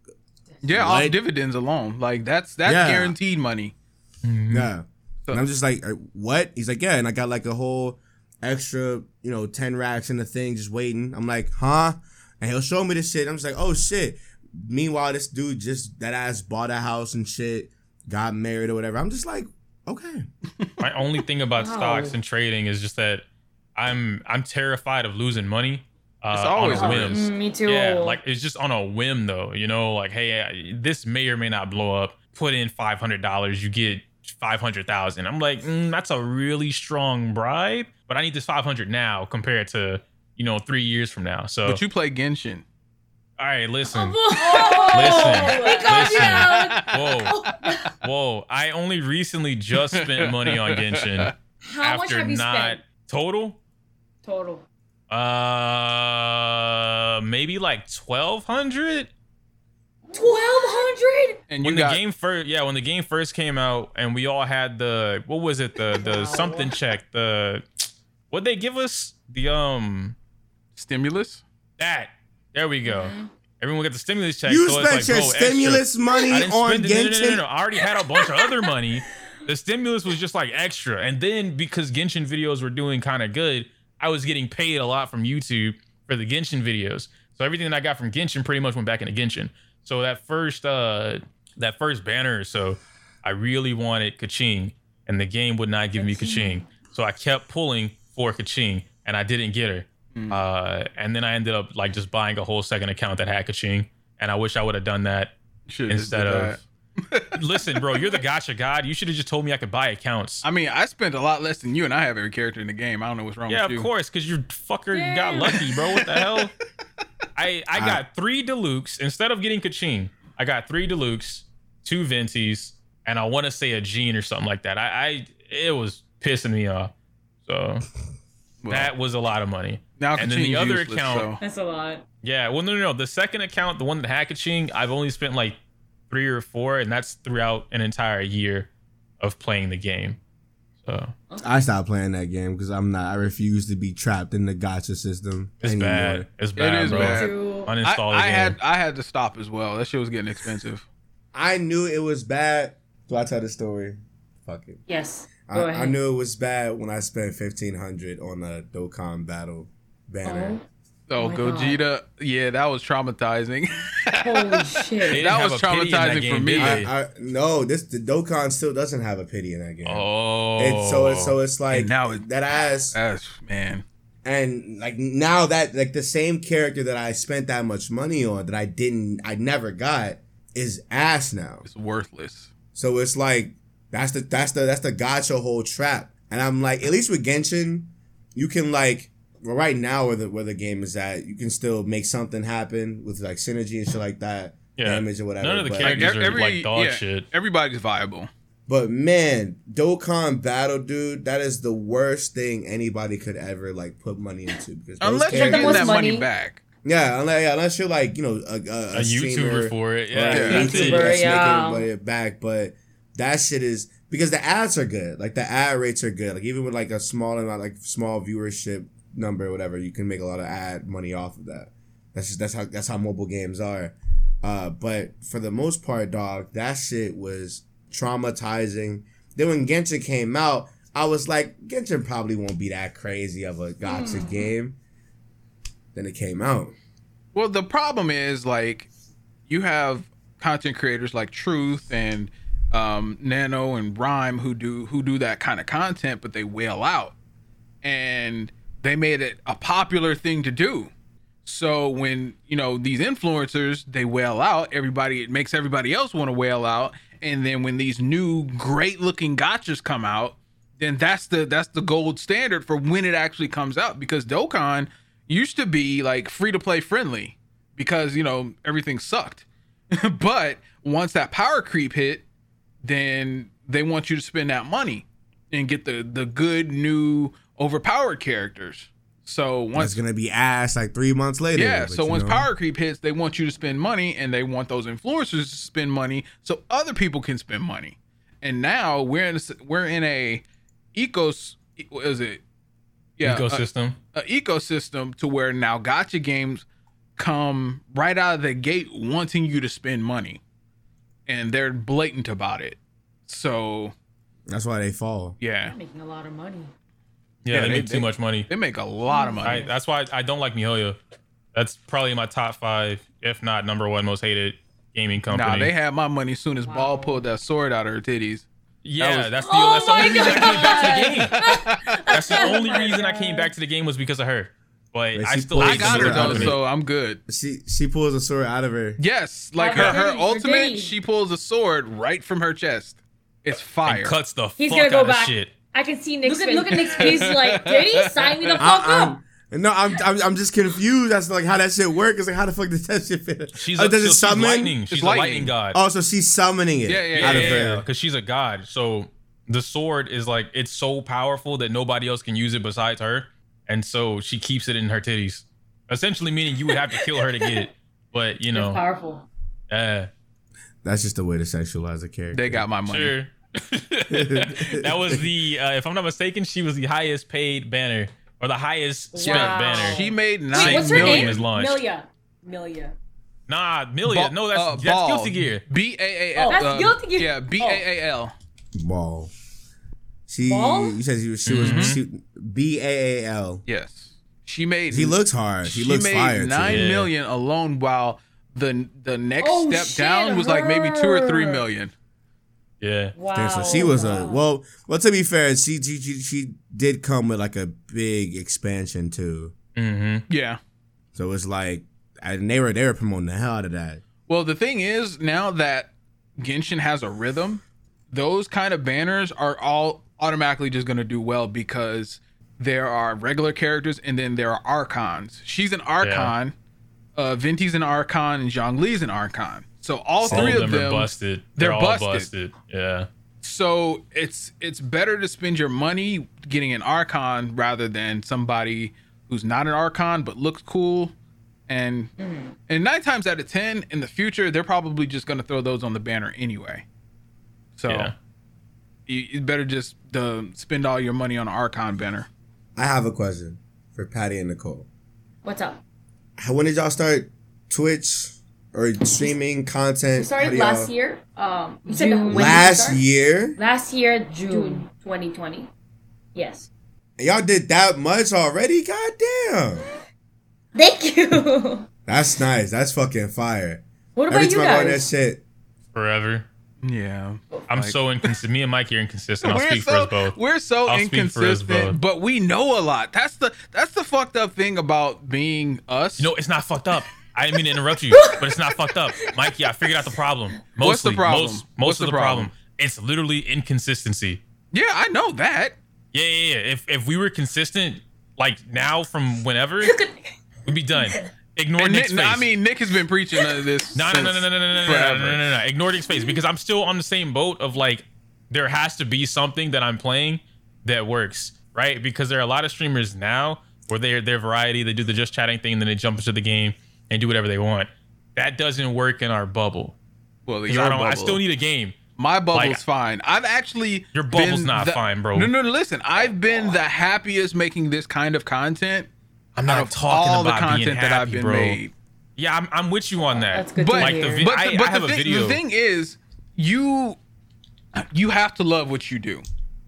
Yeah, What? off dividends alone. Like that's that's Yeah. guaranteed money. Yeah. So- and I'm just like, "Uh, what? He's like, yeah. And I got like a whole extra, you know, 10 racks in the thing just waiting. I'm like, huh? And he'll show me this shit. I'm just like, oh shit. Meanwhile, this dude just that ass bought a house and shit, got married or whatever. I'm just like, okay. [laughs] My only thing about Wow. stocks and trading is just that I'm I'm terrified of losing money. Uh, It's always on a a whim. Mm, me too. Yeah, like it's just on a whim though. You know, like hey, this may or may not blow up. Put in five hundred dollars, you get five hundred thousand. I'm like, mm, that's a really strong bribe, but I need this five hundred now compared to you know three years from now. So, But you play Genshin. all right, listen, Oh, Listen, [laughs] he called you listen. whoa, [laughs] whoa! I only recently just spent money on Genshin How much after have you not spent total. total? Uh, maybe like twelve hundred. Twelve hundred. And you when got the game first yeah when the game first came out and we all had the what was it the the Wow. something check the what they give us the um stimulus. that there we go Mm-hmm. everyone got the stimulus check You so it's spent like, your bro, extra. stimulus money on spend it, no, no, no, no, Genshin. no, I already had a bunch of other money the stimulus was just like extra and then because Genshin videos were doing kind of good I was getting paid a lot from YouTube for the Genshin videos so everything that I got from Genshin pretty much went back into Genshin so that first uh that first banner or so I really wanted Keqing, and the game would not give me Keqing. So I kept pulling for Keqing, and I didn't get her. Uh, and then I ended up like just buying a whole second account that had Keqing, and I wish I would have done that Should instead of. Listen, bro, you're the gacha god. You should have just told me I could buy accounts. I mean, I spent a lot less than you, and I have every character in the game. I don't know what's wrong yeah, with of course, because you fucker Yeah. got lucky, bro. What the hell? [laughs] I I got three Dilucs instead of getting Keqing. I got three Dilucs, two Venties, and I want to say a Jean or something like that. I, I it was pissing me off. So Well, that was a lot of money. now and then the other useless, account- so- That's a lot. Yeah, well, no, no, no. The second account, the one that had Keqing, I've only spent like three or four, and that's throughout an entire year of playing the game. So I stopped playing that game because I'm not. I refuse to be trapped in the gacha system it's anymore. bad. It's bad, is bro. bad. Too. I, the I game. had I had to stop as well. That shit was getting expensive. I knew it was bad. Do I tell the story? Fuck it. Yes. I, Go ahead. I knew it was bad when I spent fifteen hundred on a Dokkan battle banner. Oh, Oh, oh my Gogeta, yeah, that was traumatizing. [laughs] Holy shit. that was a pity in that traumatizing game, for me. I, I no, this the Dokkan still doesn't have a pity in that game. Oh, It's, so it's so it's like And now it- that ass That's man. and like now that like the same character that I spent that much money on that I didn't I never got is ass now. It's worthless. So it's like that's the that's the that's the gacha whole trap. And I'm like, at least with Genshin, you can like well, right now where the where the game is at, you can still make something happen with like synergy and shit like that, Yeah. damage or whatever. None of the but, characters- Like, are every, like dog yeah, shit. Everybody's viable. but man, Dokkan Battle, dude, that is the worst thing anybody could ever like put money into because Unless you're getting that money money. back. yeah, unless, yeah, unless you're like you know a, a, a streamer YouTuber for it. or Yeah, a that's it. YouTuber that's yeah. making money back, but that shit is because the ads are good. Like the ad rates are good. Like even with like a small amount, like small viewership, number or whatever, you can make a lot of ad money off of that. That's just that's how that's how mobile games are. Uh, but for the most part, dog, that shit was traumatizing. Then when Genshin came out, I was like, Genshin probably won't be that crazy of a gacha game. Then it came out. Well, the problem is like you have content creators like Truth and um, Nano and Rhyme who do who do that kind of content, but they whale out, and they made it a popular thing to do. So when you know these influencers they whale out, everybody it makes everybody else want to whale out, and then when these new great looking gachas come out, then that's the that's the gold standard for when it actually comes out because Dokkan used to be like free to play friendly because you know everything sucked. [laughs] but once that power creep hit, then they want you to spend that money and get the the good new overpowered characters. So once It's gonna be ass like three months later. yeah, so once know. power creep hits, they want you to spend money and they want those influencers to spend money so other people can spend money. And now we're in a, we're in a ecos what is it? Yeah, uh, ecosystem. a ecosystem to where now gacha games come right out of the gate wanting you to spend money and they're blatant about it so that's why they fall. yeah Making a lot of money. Yeah, yeah, they they- make they- too much money. they make a lot of money I, that's why I don't like Mihoyo. That's probably my top five, if not number one most hated gaming company. nah they had my money as soon as Baal pulled that sword out of her titties yeah, was- that's the, Oh that's the only my reason I came back to the game. That's the only reason I came back to the game was because of her. But Wait, I still i got her though so i'm good She she pulls a sword out of her. yes like Her her, her titties, her ultimate she pulls a sword right from her chest it's fire and cuts the He's fuck gonna go out back. of shit. I can see Nick's Look at face. look at Nick's face like, [laughs] did he sign me the fuck I, up? I'm, no, I'm, I'm I'm just confused as to like how that shit works. It's like how the fuck does that shit fit? She's oh, a, does so it she's summon? lightning. She's a lightning. lightning god. Oh, so she's summoning it Yeah, yeah, yeah, out of yeah, because she's a god. So the sword is like it's so powerful that nobody else can use it besides her, and so she keeps it in her titties. Essentially, meaning you would have to kill her to get it. But you know, powerful. uh, That's just a way to sexualize a character. they got my money sure. [laughs] that was the, uh, if I'm not mistaken, she was the highest paid banner or the highest spent Wow. banner. she made Wait, nine what's her million name? is launched. Millia. Millia. Nah, Millia. Ba- no, that's uh, that's Baal. Guilty Gear. B A A L. Oh, that's uh, Guilty Gear. Yeah, B A A L. Baal. She Baal? you said she was she was B A A L. Yes, she made. He looks hard. He she looks made fire. nine too. Yeah. million alone, while the the next Oh, step shit, down was like maybe two or three her. million. Yeah. Wow. So she was a well. Well, to be fair, she she she, she did come with like a big expansion too. Mm-hmm. Yeah. So it's like, and they were they were promoting the hell out of that. Well, the thing is now that Genshin has a rhythm, those kind of banners are all automatically just going to do well because there are regular characters and then there are archons. She's an archon, uh, Venti's an archon, and Zhongli's an archon. So all All three of of them, them, are busted. They're, they're all busted. busted. Yeah. so it's it's better to spend your money getting an archon rather than somebody who's not an archon but looks cool and and nine times out of ten in the future they're probably just going to throw those on the banner anyway so Yeah. you, you better just uh, spend all your money on an archon banner I have a question for Patty and Nicole. What's up? When did y'all start Twitch or streaming content? We started How do y'all- last year. Um, you said said when when did we Last year, Last year, June 2020. Yes. And y'all did that much already. God damn, Thank you. [laughs] that's nice. That's fucking fire. what about Every you time I go that guys? shit, Forever. yeah I'm Like- so inconsistent. Me and Mikey are inconsistent. I'll we're speak so, for us both. We're so I'll speak for us inconsistent, both. but we know a lot. That's the that's the fucked up thing about being us. You know, it's not fucked up. I didn't mean to interrupt you, but it's not fucked up. Mikey, I figured out the problem. Mostly, What's the problem? Most, most What's of the the problem? problem? It's literally inconsistency. yeah, I know that. Yeah, yeah, yeah. If if we were consistent, like now from whenever, we'd be done. Ignore And Nick's Nick, face. I mean, Nick has been preaching uh, this. No, no, no, no, no, no, no, no, no, no, forever. no, no, no. Ignore Nick's face because I'm still on the same boat of like there has to be something that I'm playing that works, right? Because there are a lot of streamers now where they're their variety, they do the just chatting thing, and then they jump into the game and do whatever they want. That doesn't work in our bubble. Well, 'Cause your I don't. I still need a game. My bubble's Like- fine. I've actually Your bubble's not the- fine, bro. No, no, no, listen. I've been the happiest making this kind of content. I'm out not of talking all about the content being that I've happy, been bro. made. Yeah, I'm, I'm with you on that. That's good But Like the vi- but the, but I have the thing, the thing is, you you have to love what you do.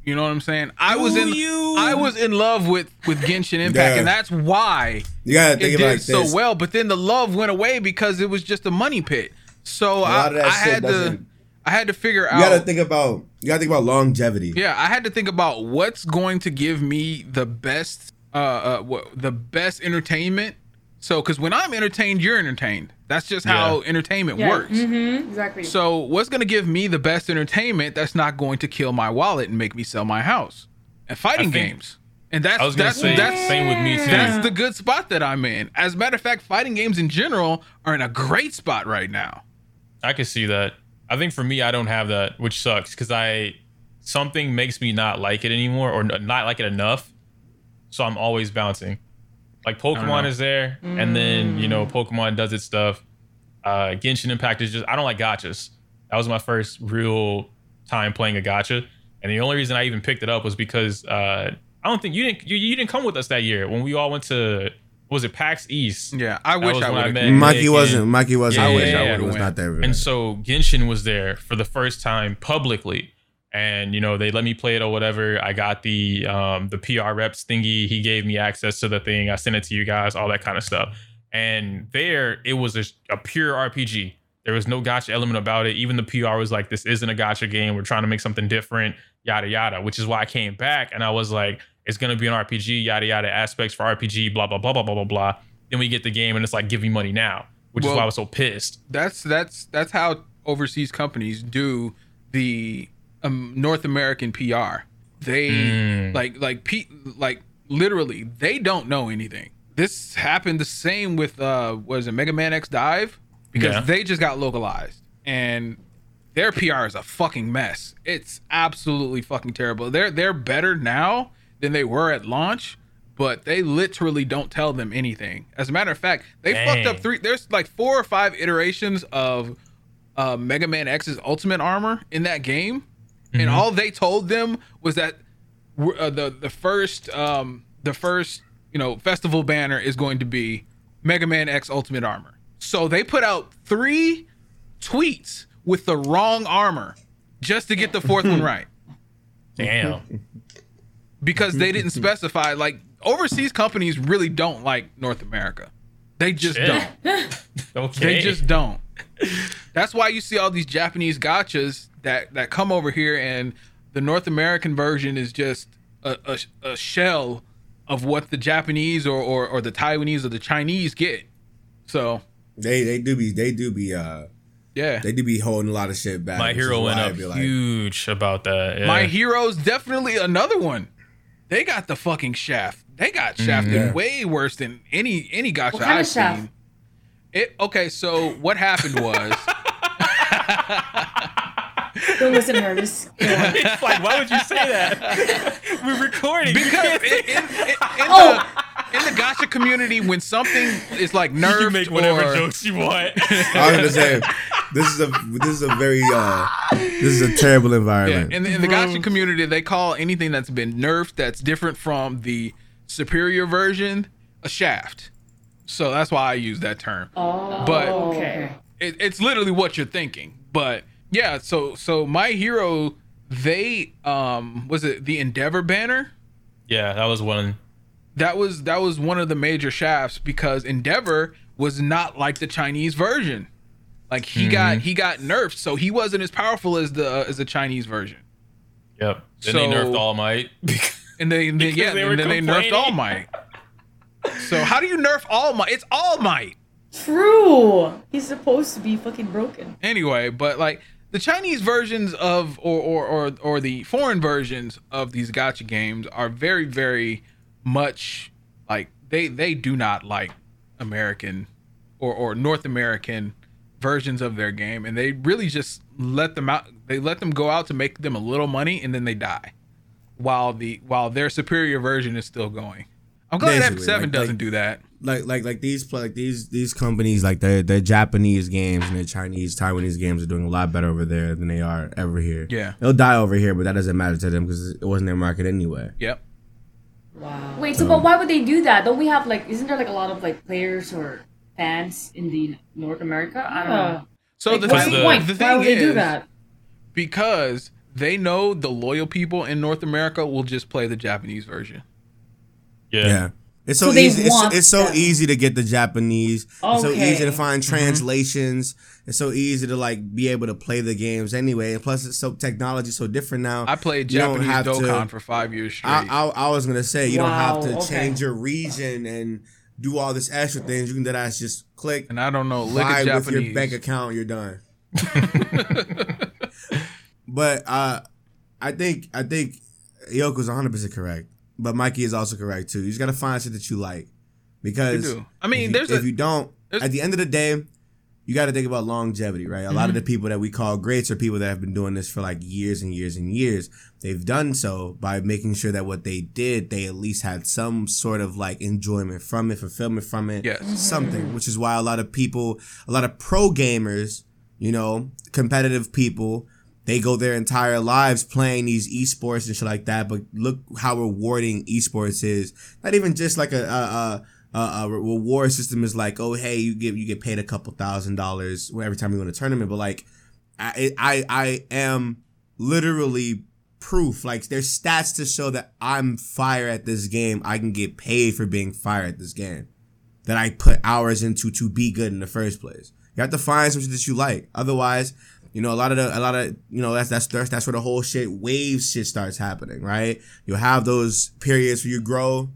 You know what I'm saying? I was Do in you? I was in love with with Genshin Impact, Yeah. and that's why You gotta it think did about it so this. well. But then the love went away because it was just a money pit. So I, lot of that I had to I had to figure You out. You gotta think about you gotta think about longevity. Yeah, I had to think about what's going to give me the best, uh, uh what, the best entertainment. So, because when I'm entertained, you're entertained. That's just how entertainment Yeah. works. Mm-hmm. Exactly. So, what's going to give me the best entertainment that's not going to kill my wallet and make me sell my house? And fighting think- games. And that's I was gonna that's say that's same with me too. that's the good spot that I'm in. As a matter of fact, fighting games in general are in a great spot right now. I can see that. I think for me, I don't have that, which sucks because I something makes me not like it anymore or not like it enough. So I'm always bouncing. Like Pokemon is there, and then you know Pokemon does its stuff. Uh, Genshin Impact is just I don't like gachas. That was my first real time playing a gacha, and the only reason I even picked it up was because uh, I don't think you didn't you, you didn't come with us that year when we all went to was it PAX East. Yeah, I That wish was I would have. Mikey Nick wasn't. and- Mikey wasn't. Yeah, I yeah, wish I would. Was not there. And so Genshin was there for the first time publicly. And you know, they let me play it or whatever. I got the um the PR reps thingy. He gave me access to the thing. I sent it to you guys, all that kind of stuff. And there it was a, a pure RPG. There was no gacha element about it. Even the PR was like, this isn't a gacha game. We're trying to make something different, yada yada. Which is why I came back and I was like, it's gonna be an RPG, yada yada aspects for RPG, blah blah blah blah blah blah blah. Then we get the game and it's like, give me money now, which is why I was so pissed. that's that's that's how overseas companies do the um, North American PR. They Mm. like like P, like literally they don't know anything. This happened the same with uh was it Mega Man X Dive because Yeah. they just got localized and their PR is a fucking mess. It's absolutely fucking terrible. They're they're better now than they were at launch, but they literally don't tell them anything. As a matter of fact, they fucked up three. There's like four or five iterations of uh, Mega Man X's Ultimate Armor in that game, and all they told them was that uh, the the first um, the first you know festival banner is going to be Mega Man X Ultimate Armor. So they put out three tweets with the wrong armor just to get the fourth one [laughs] right Damn. because they didn't specify. Like overseas companies really don't like North America. They just Shit. don't. [laughs] Okay. They just don't. That's why you see all these Japanese gachas that that come over here, and the North American version is just a, a, a shell of what the Japanese or, or or the Taiwanese or the Chinese get. So they they do be they do be uh yeah, they do be holding a lot of shit back. My which hero went up like, huge about that. Yeah. my heroes definitely another one. They got the fucking shaft. They got shafted Yeah. way worse than any any gacha What kind I've of shaft? seen. It okay. So what happened was. [laughs] [laughs] Don't listen to her. Just go on. it's like, why would you say that? [laughs] We're recording. Because in, in, in, in Oh. the in the gacha community, when something is like you nerfed can make whatever or jokes you want. I was gonna say this is a this is a very uh this is a terrible yeah, environment. in, the, in the gacha community, they call anything that's been nerfed that's different from the superior version a shaft. So that's why I use that term. Oh, But- okay. it, it's literally what you're thinking. But yeah, so so my hero, they um was it the Endeavor banner? yeah, that was one. that was that was one of the major shafts because Endeavor was not like the Chinese version. Like he Mm-hmm. got he got nerfed, so he wasn't as powerful as the uh, as the Chinese version. Yep. Then they nerfed All Might. [laughs] And they, and then, Because yeah, they and then they nerfed. All Might. So how do you nerf All Might? It's All Might True. He's supposed to be fucking broken. anyway. But like the Chinese versions of or or or or the foreign versions of these gacha games are very very much like they they do not like American or or North American versions of their game and they really just let them out they let them go out to make them a little money and then they die while the while their superior version is still going. I'm glad Basically, F7 like- doesn't do that. Like like like these like these these companies like their their Japanese games and their Chinese Taiwanese games are doing a lot better over there than they are ever here. Yeah. they'll die over here, but that doesn't matter to them because it wasn't their market anyway. Yep. Wow. Wait, so but why would they do that? Don't we have like? Isn't there like a lot of like players or fans in the North America? I don't Uh, know. So Like, the, what's thing, the the, point? thing Why would they is, do that? because they know the loyal people in North America will just play the Japanese version. Yeah. Yeah. It's so, So easy. It's, it's so that. easy to get the Japanese. It's so easy to find translations. It's so easy to like be able to play the games anyway. And plus, it's so technology so different now. I played You Japanese have to- Dokkan for five years straight. I, I, I was gonna say you Wow, don't have to okay. change your region and do all this extra things. You can just just click and I don't know lick buy of with your bank account. You're done. [laughs] but uh, I think I think Yoko's 100 percent correct. But Mikey is also correct too. You just gotta find shit that you like You because do. I mean, if you, there's if a you don't, at the end of the day, you got to think about longevity, right? A lot of Mm-hmm. the people that we call greats are people that have been doing this for like years and years and years. They've done so by making sure that what they did, they at least had some sort of like enjoyment from it, fulfillment from it, Yes. something. Which is why a lot of people, a lot of pro gamers, you know, competitive people. They go their entire lives playing these esports and shit like that, but look how rewarding esports is. Not even just like a, a, a a, reward system is like, oh hey, you get you get paid a couple thousand dollars every time you win a tournament, but like, I I I am literally proof. Like there's stats to show that I'm fire at this game. I can get paid for being fire at this game that I put hours into to be good in the first place. You have to find something that you like. Otherwise, you know, a lot of the, a lot of, you know, that's, that's, that's, that's where the whole shit, waves shit starts happening, right? You'll have those periods where you grow,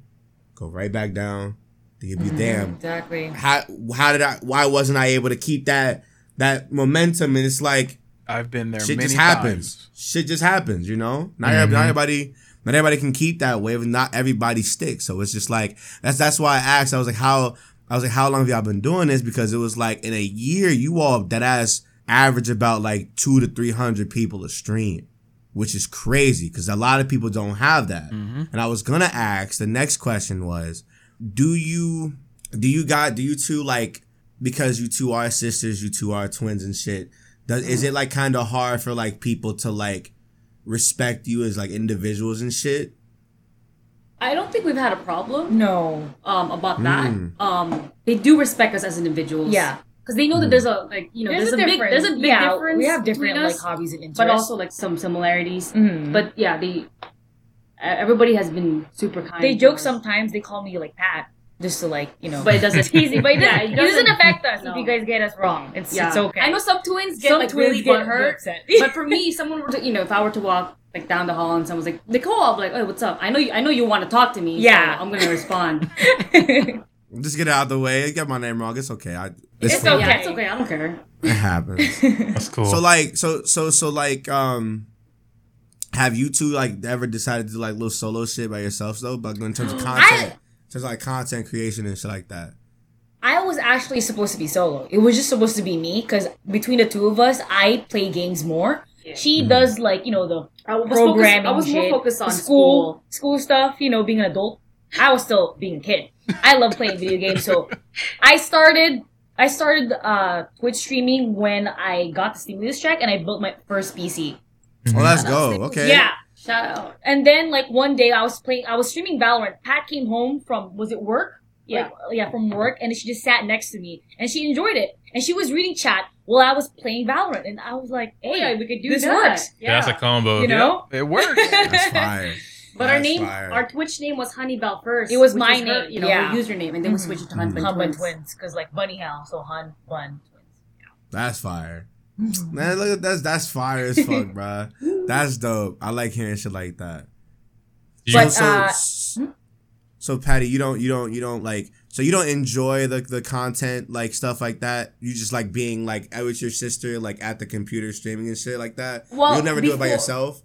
go right back down. Then you'll be mm-hmm. damn. Exactly. How, how did I, why wasn't I able to keep that, that momentum? And it's like, I've been there shit many just happens. times. Shit just happens, you know. Not, every- not mm-hmm. everybody, not everybody can keep that wave, and not everybody sticks. So it's just like that's that's why I asked. I was like, how I was like, how long have y'all been doing this? Because it was like in a year, you all that ass average about like two to three hundred people a stream, which is crazy because a lot of people don't have that. And I was gonna ask the next question was, do you do you got do you two like because you two are sisters, you two are twins and shit? Does is it like kind of hard for like people to like respect you as like individuals and shit? I don't think we've had a problem No. um about that. Mm. Um, they do respect us as individuals. Yeah. Because they know that there's a like you know There's, there's, a, a, big difference. there's a big yeah, difference. We have different like hobbies and interests. but also like some similarities. Mhm. But yeah, they everybody has been super kind. they joke us. sometimes. They call me like Pat, just to like you know. but it doesn't. [laughs] easy, but it doesn't, Yeah, it doesn't affect us [laughs] no. if you guys get us wrong. It's Yeah, it's okay. I know some twins get Some like twins really get upset. but for me, [laughs] someone were to, you know, if I were to walk like down the hall and someone's like Nicole, be like, "Hey, what's up? I know you. I know you want to talk to me. so Yeah. I'm gonna respond. Just get it out of the way. Get my name wrong. It's okay. I, It's fine. okay. Yeah, it's okay. I don't care. It happens. [laughs] That's cool. So like so so so like um have you two like ever decided to do like little solo shit by yourselves though? But in terms of [gasps] content, in terms of like content creation and shit like that. I was actually supposed to be solo. It was just supposed to be me because between the two of us, I play games more. She does like you know the I was programming. Focused, I was more shit, focused on the school. school stuff. You know, being an adult. I was still being a kid. I love playing video games, so I started. I started uh, Twitch streaming when I got the stimulus check and I built my first PC. Oh, let's go. Okay. Yeah, Shout out. and then like one day I was playing. I was streaming Valorant. Pat came home from was it work? Yeah. Like, yeah, from work, and she just sat next to me, and she enjoyed it, and she was reading chat while I was playing Valorant, and I was like, "Hey, yeah, we could do this that. works." Yeah. That's a combo. You know, It works. [laughs] That's fire. But our name, fire. our Twitch name was Honeybell first. It was my her, name, you know, yeah. her username, and then we Mhm. switched it to Honbun Hun Twins. twins, because like Bunny House, so Hun Bun twins. That's fire. Man, look at that's that's fire as fuck, [laughs] bruh. That's dope. I like hearing shit like that. You- But, so, uh, so, so Patty, you don't you don't you don't like so you don't enjoy the the content like stuff like that. You just like being like out with your sister like at the computer streaming and shit like that. Well, you'll never do it by yourself.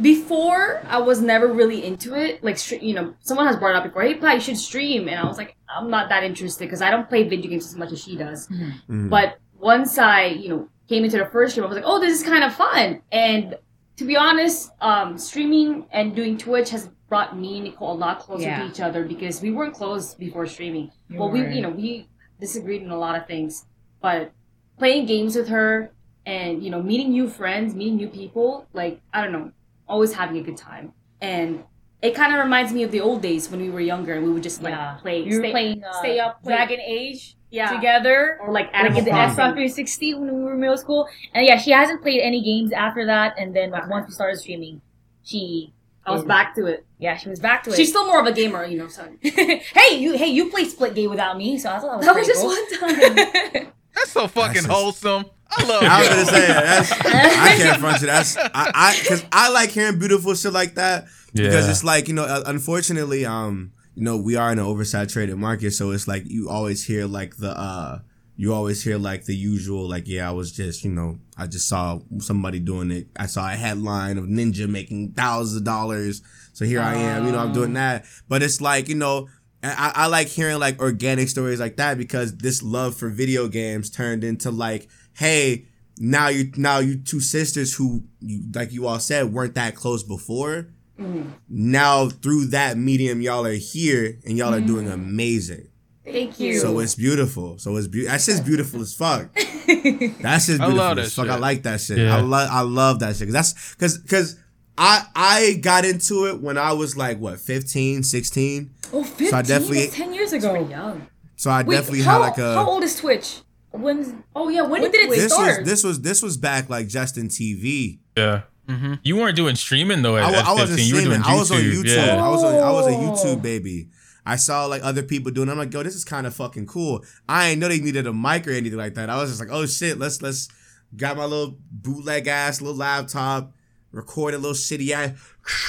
Before, I was never really into it. Like, you know, someone has brought it up before, hey, Pat, you should stream. And I was like, I'm not that interested because I don't play video games as much as she does. Mhm. But once I, you know, came into the first stream, I was like, oh, this is kind of fun. And to be honest, um, streaming and doing Twitch has brought me and Nicole a lot closer Yeah. to each other because we weren't close before streaming. You well, we you know we disagreed in a lot of things, but playing games with her and you know meeting new friends, meeting new people, like I don't know, always having a good time. And it kind of reminds me of the old days when we were younger and we would just like Yeah. play, We were stay, playing uh, stay up, play, Dragon Age yeah, together. or like Animal in the Xbox Crossing. 360 when we were in middle school. And yeah, she hasn't played any games after that. And then like once we started streaming, she I was back to it. yeah, she was back to it. She's still more of a gamer, you know. So [laughs] hey, you hey, you played split game without me, so I thought that was, [laughs] that was just cool. one time. [laughs] That's so fucking That's just- wholesome. I love I was gonna say that's I can't front you. That's I I because I like hearing beautiful shit like that because Yeah. it's like you know uh, unfortunately um you know we are in an oversaturated market so it's like you always hear like the uh you always hear like the usual like yeah I was just you know I just saw somebody doing it I saw a headline of Ninja making thousands of dollars so here I am you know I'm doing that but it's like you know. I, I like hearing like organic stories like that because this love for video games turned into like, hey, now you now you two sisters who you like you all said weren't that close before. Mm-hmm. Now through that medium, y'all are here and y'all are doing mm-hmm. amazing. Thank you. So it's beautiful. So it's beautiful. That's just beautiful as fuck. [laughs] That's just I beautiful love as that fuck. I like that shit. Yeah. I love I love that shit. 'Cause that's because because I I got into it when I was like what 15, 16. Oh, 15? So I definitely- That's 10 years We're ago. young. So I Wait, definitely how, had like a how old is Twitch? When's Oh yeah, when, When did it we- this start? was this was this was back like Justin TV. Yeah. Mm-hmm. You weren't doing streaming though at, I, wa- at I wasn't 15. You were streaming. doing YouTube. I was on YouTube. Yeah. I was on, I was a Oh. YouTube baby. I saw like other people doing. it. I'm like, yo, this is kind of fucking cool. I ain't know they needed a mic or anything like that. I was just like, oh shit, let's let's got my little bootleg ass little laptop, record a little shitty ass.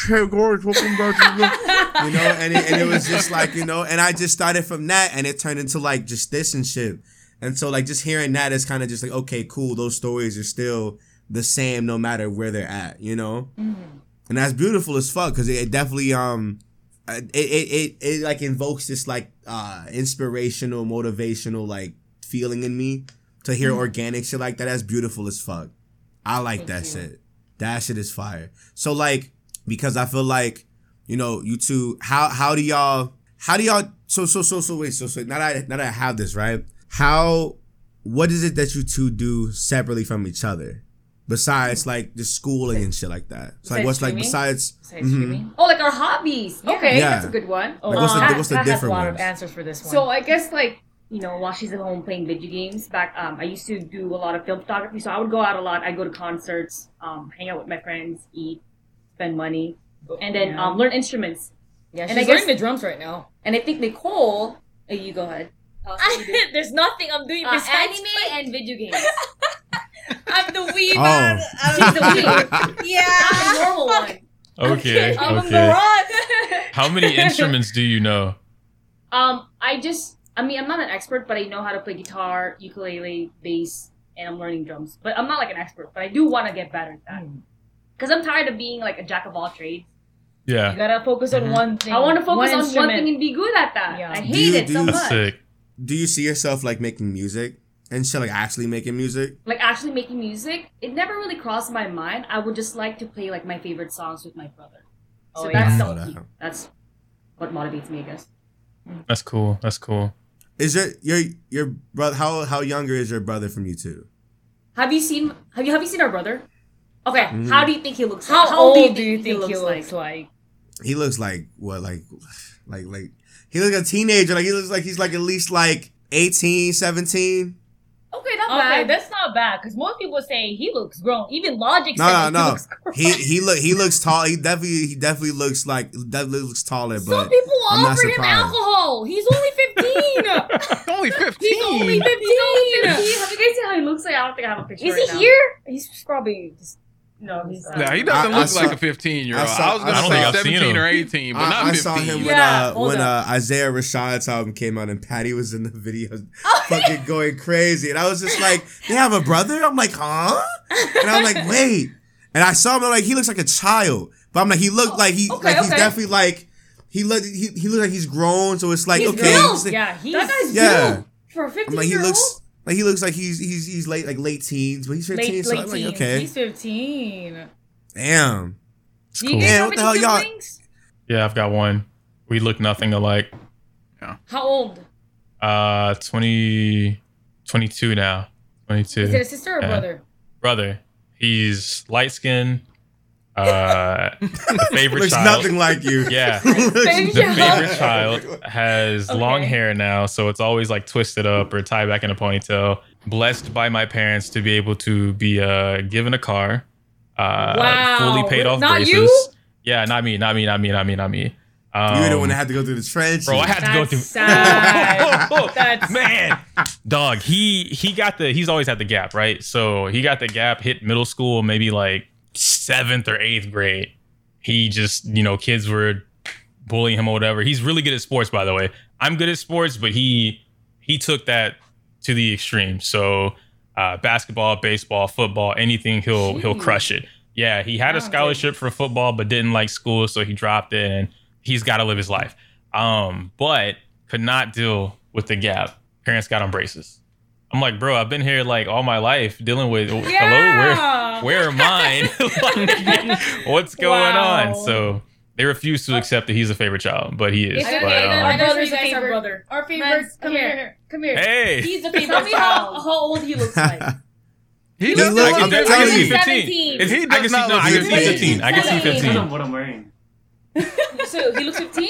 Hey guys, welcome back to the-" you know, and it, and it was just like you know, and I just started from that, and it turned into like just this and shit. And so like just hearing that is kind of just like okay, cool. Those stories are still the same no matter where they're at, you know and that's beautiful as fuck because it, it definitely um it, it it it like invokes this like uh inspirational motivational like feeling in me to hear organic shit like that that's beautiful as fuck i like that shit that shit is fire so like because i feel like you know you two how how do y'all how do y'all so so so so wait so so now that I, now that I have this right how what is it that you two do separately from each other besides like the schooling and shit like that so like Besides what's like streaming? besides Besides mhm. Oh, like our hobbies. Okay, Yeah. that's a good one. Oh, Like, what's the- Pat- what's the Pat has different a lot ones? of answers for this one. So I guess like you know while she's at home playing video games, back um I used to do a lot of film photography. So I would go out a lot. I go to concerts, um, hang out with my friends, eat, spend money, and then Yeah. um learn instruments. yeah, she's and I guess- learning the drums right now. And I think Nicole, uh, you go ahead. Tell us what you. There's nothing I'm doing Uh, besides anime and video [laughs] games. I'm the weeb. Oh. She's the weeb. Yeah. Not the normal [laughs] one. Okay. I'm the Okay. [laughs] How many instruments do you know? Um, I just, I mean, I'm not an expert, but I know how to play guitar, ukulele, bass, and I'm learning drums. But I'm not like an expert, but I do want to get better at that. Because I'm tired of being like a jack of all trades. Yeah. You gotta focus on Mhm. one thing. I want to focus on one instrument. thing and be good at that. Yeah. I Do hate you- it do so you- much. Sick. do you see yourself like making music and shit like actually making music Like actually making music, it never really crossed my mind. I would just like to play like my favorite songs with my brother. So Oh, that's yeah. the- I know that. that's what motivates me, I guess. That's cool. That's cool. Is your your your brother how how younger is your brother from you two Have you seen Have you Have you seen our brother? Okay, Mhm. how do you think he looks? How, like? old do you think, he looks, like? he looks like what like like like he looks like a teenager like he looks like he's like at least like 18 17 Okay, Okay, bad. that's not bad because most people say he looks grown. Even Logic no said no he no looks grown. he he look he looks tall he definitely he definitely looks like definitely looks taller Some but people I'm not offer him alcohol. He's only 15. [laughs] Only 15. He's only 15. Have you guys seen how he looks like? I don't think I have a picture. Is right he now. here? He's probably just No, he's not. Nah, he doesn't I- I look saw- like a 15 year old. I I, was gonna don't say think I've seen 17 or 18, but I, not I 15. saw him when Yeah, uh when uh Isaiah Rashad's album came out and Patty was in the video Oh, [laughs] [laughs] fucking going crazy and I was just like they have a brother I'm like huh and I'm like wait and I saw him like he looks like a child but I'm like he looked like he okay, like he's definitely like he looked he, he looked like he's grown so it's like He's okay grown. he's- yeah. He's That guy's Yeah. built for a 15 I'm like he looks old. Like he looks like he's he's he's late like late teens but he's 15 late, so late I'm like teens. okay He's 15. damn It's Do you cool. guys Yeah, what the hell, y'all- siblings? Yeah, I've got one. We look nothing alike. Yeah. How old? Uh, 20, 22 now. 22. Is it a sister or Yeah. brother? Brother. He's light skinned. Uh, the [laughs] favorite Looks child. nothing like you. Yeah. [laughs] The favorite child [laughs] has long hair now, so it's always like twisted up or tied back in a ponytail. Blessed by my parents to be able to be uh, given a car, uh, Wow. fully paid off Not braces. you? Yeah, not me, not me, not me, not me, not me. Um, You were the one that had to go through the trench. bro, I had to go through. sad. That's man dog he he got the he's always had the gap right so he got the gap hit middle school maybe like seventh or eighth grade he just you know kids were bullying him or whatever. He's really good at sports by the way. I'm good at sports but he he took that to the extreme. So uh, basketball baseball football anything he'll he'll crush it. Yeah he had a Talented. scholarship for football but didn't like school so he dropped it and he's got to live his life. Um but could not deal with the gap. Parents got on braces i'm like bro i've been here like all my life dealing with hello where where are mine [laughs] Like, what's going Wow. on so they refuse to accept that he's a favorite child but he is It's but, okay. um, Our I know brother's you a favorite brother. Our favorite. Friends, Come here. Come here. hey He's the Tell favorite me how, child. how old he looks like. [laughs] He He does look- not I'm look telling fifteen. you. 15 17. It's- He I can see, not no, look I can see 15. 15 I can see 15 Because of what I'm wearing. so he looks 15?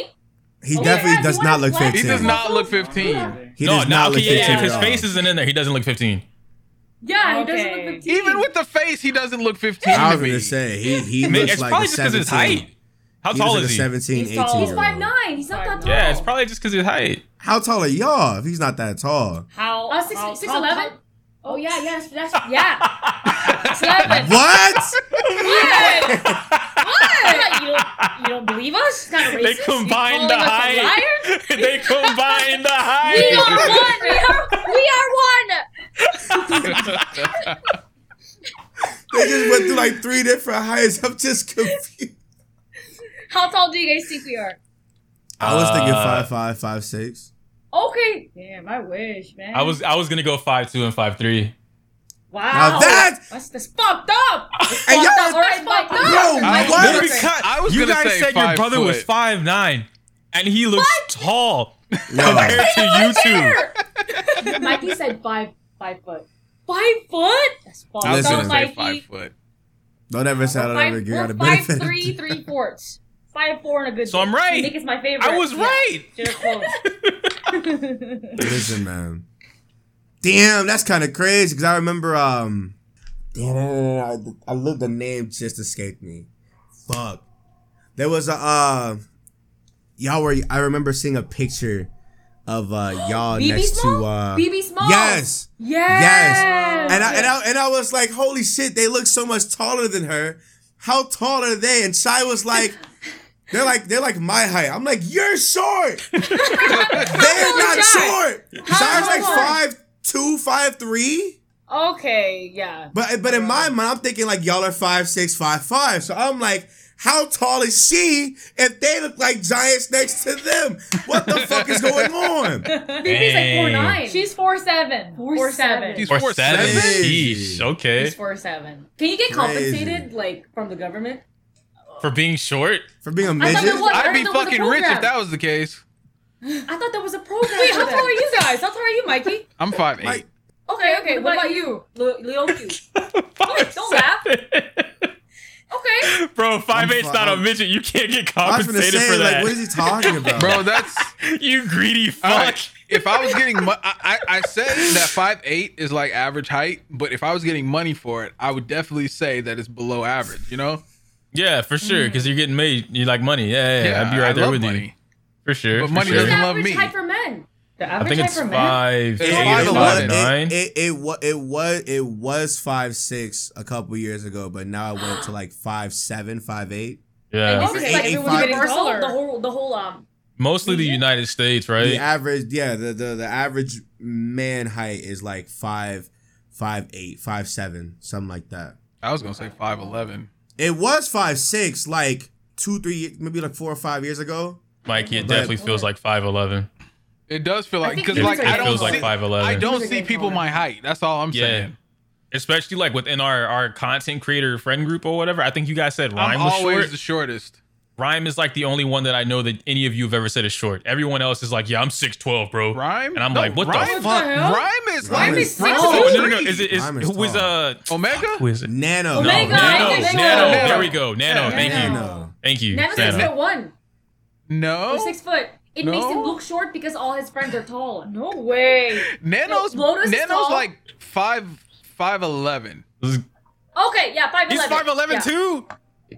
He Oh, definitely yeah, does you not look 15. He does not look 15. He no does no not okay look yeah, 15 if his face isn't in there he doesn't look 15 Yeah, he Okay. doesn't look 15. Even with the face, he doesn't look 15 I to was gonna say he he looks it's like probably a just because 17. his height how he tall is like he 17, He's 18 tall. He's year five nine. He's not that tall. yeah it's probably just because of his height How tall are y'all if he's not that tall? How? Uh, six, how, six how eleven. tall- Oh yeah, yes, that's [laughs] Yeah. Seven. [laughs] What? What? What? You don't, you don't believe us? kind of they racist. combined calling the us a height [laughs] they combined the high We are one. We are, we are one. They just went through like three different heights. I'm just confused. How tall do you guys think we are? I was thinking Uh, five five five six. Okay. Damn, I wish, man. I was I was gonna go five two and five three. Wow. Now that That's, that's fucked up. That's Hey, fucked y'all- up. All right, Mike. Bro, I- what? Maybe Because I was you guys say said your five brother was five nine, and he looks tall [laughs] Yo, compared to you two. [laughs] Mikey said five five foot. Five foot? That's fucked Listen, up, Mikey. Five foot. don't ever say I don't ever Five, give out a five benefit. three, three fourths. Five four and a good. So I'm right. Nick is my favorite. I was Yeah. right. Should've. [laughs] [laughs] Listen, man. Damn, that's kind of crazy because I remember. Um, damn, I, I looked. The name just escaped me. Fuck. There was a. Uh, y'all were. I remember seeing a picture of uh y'all BB next Small? to. uh BB Small. Yes. yes. Yes. And I, and I and I was like, holy shit, they look so much taller than her. How tall are they? And Shai was like, [laughs] they're like they're like my height. I'm like, you're short. [laughs] they're not short. Shai's like five two, five three. Okay. Yeah. But but in my mind, I'm thinking like y'all are five six, five five. So I'm like, how tall is she if they look like giants next to them? What the fuck is going on? [laughs] BB's like four nine. She's four seven. Four Four seven. seven. He's Or four seven. seven. Sheesh. Okay. She's four seven. Can you get Crazy. compensated like from the government? For being short. For being a thought midget? I'd be thought there was a fucking rich if that was the case. I thought there was a [laughs] program. Wait, how tall are you guys? How tall are you, Mikey? [laughs] I'm five eight. Like, Okay. Okay. What about you, Le- Leoku? [laughs] Don't laugh. Okay. Bro, five I'm eight's not a I'm- midget. You can't get I compensated say, for like, that. what is he talking about? Bro, that's you greedy fuck. right. If I was getting, mo- I, I I say that five eight is like average height, but if I was getting money for it, I would definitely say that it's below average. You know? Yeah, for sure. Because you're getting made. You like money. Yeah, yeah. yeah. I'd be right I there love with you. For sure. But for money sure. doesn't love me. height for men? I think it's for five, It's eight, five or eleven. five, nine. It, it, it, it was it was five six a couple years ago, but now it went to [gasps] like five seven, five eight. yeah. This Okay, is like eight, everyone's getting taller. The whole, the whole um. Mostly the United States, right? The average, yeah, the, the the average man height is like five five eight, five seven, something like that. I was gonna say five eleven. It was five six, like two, three, maybe like four or five years ago. Mikey, it But- definitely feels like 5'11. It does feel like think because it like feels I like- don't feels like see, 5'11. I don't see people my height. That's all I'm Yeah. saying. Especially like within our, our content creator friend group or whatever. I think you guys said I'm was always short. the shortest. Rhyme is like the only one that I know that any of you have ever said is short. Everyone else is like, yeah, I'm 6'12, bro. Rhyme? And I'm No, like, what the fuck? hell? Rhyme is Rhyme like is Rhyme tall. Oh, is no, no, no. Is it is is who is uh Omega? who is it? Nano. No, Omega, Nano, I Nano. There we go. Nano. Yeah. Thank you. Nano. Thank you. Nano's Nano. six foot one. No. Or six foot. It No. makes him look short because all his friends are tall. No way. Nano's No, Lotus is tall. like five five eleven. Okay, yeah, five He's eleven. 5'11 too.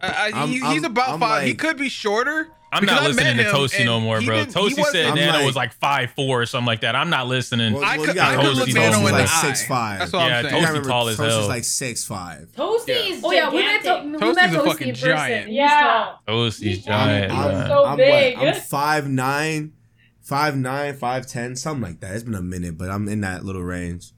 I, I, I'm- he, I'm- he's about I'm five. he could be shorter. I'm not listening to him Toasty no more, bro. didn't- Toasty said I'm Nano like- was like five four or something like that. I'm not listening. Well, I could, you gotta I could look Nano in like eye. 6'5". That's what Yeah, I'm saying. Toasty You gotta remember, tall as Toast hell. is like six five. Toasty Yeah. is Oh yeah, we met, gigantic. to, we Toasty's met a Toasty fucking in person. giant. Yeah. tall. Toasty's I'm- giant. I'm so I'm big. What, I'm five nine, five nine, five ten, something like that. It's been a minute, but I'm in that little range.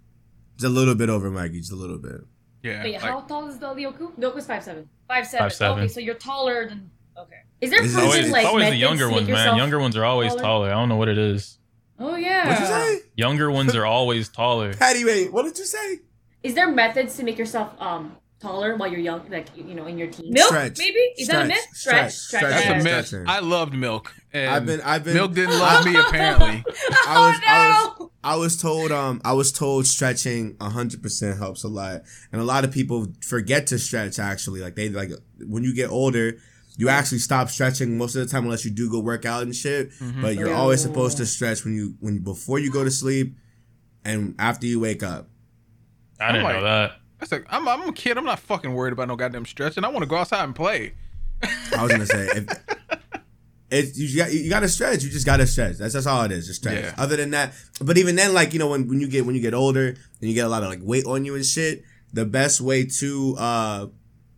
It's a little bit over Mikey, just a little bit. Yeah. Wait, like- how tall is the Lyoku? Goku's five seven. Five seven. Five seven. Okay, so you're taller than. Okay. Is there it- Always, like it's always the younger ones, man. Younger ones are always taller? taller. I don't know what it is. Oh yeah. What'd you say? Younger ones are always taller. Patty, wait, what did you say? Is there methods to make yourself um taller while you're young, like you know, in your teens? Milk, Stretch. maybe? Is that a myth? Stretch. Stretch. Stretch. That's a myth. Stretching. I loved milk. And I've been, I've been. milk didn't [laughs] love me apparently. [laughs] I was, I Oh, was, I was told, um, I was told stretching hundred percent helps a lot, and a lot of people forget to stretch. Actually, like they like when you get older, you actually stop stretching most of the time unless you do go work out and shit. Mm-hmm. But you're always supposed to stretch when you when before you go to sleep, and after you wake up. I didn't like- know that. That's like I'm, I'm a kid. I'm not fucking worried about no goddamn stretching. I want to go outside and play. I was gonna say. [laughs] If, you got you got to stretch. You just got to stretch. That's that's all it is. Just stretch. Yeah. Other than that, but even then, like you know, when, when you get when you get older and you get a lot of like weight on you and shit, the best way to uh,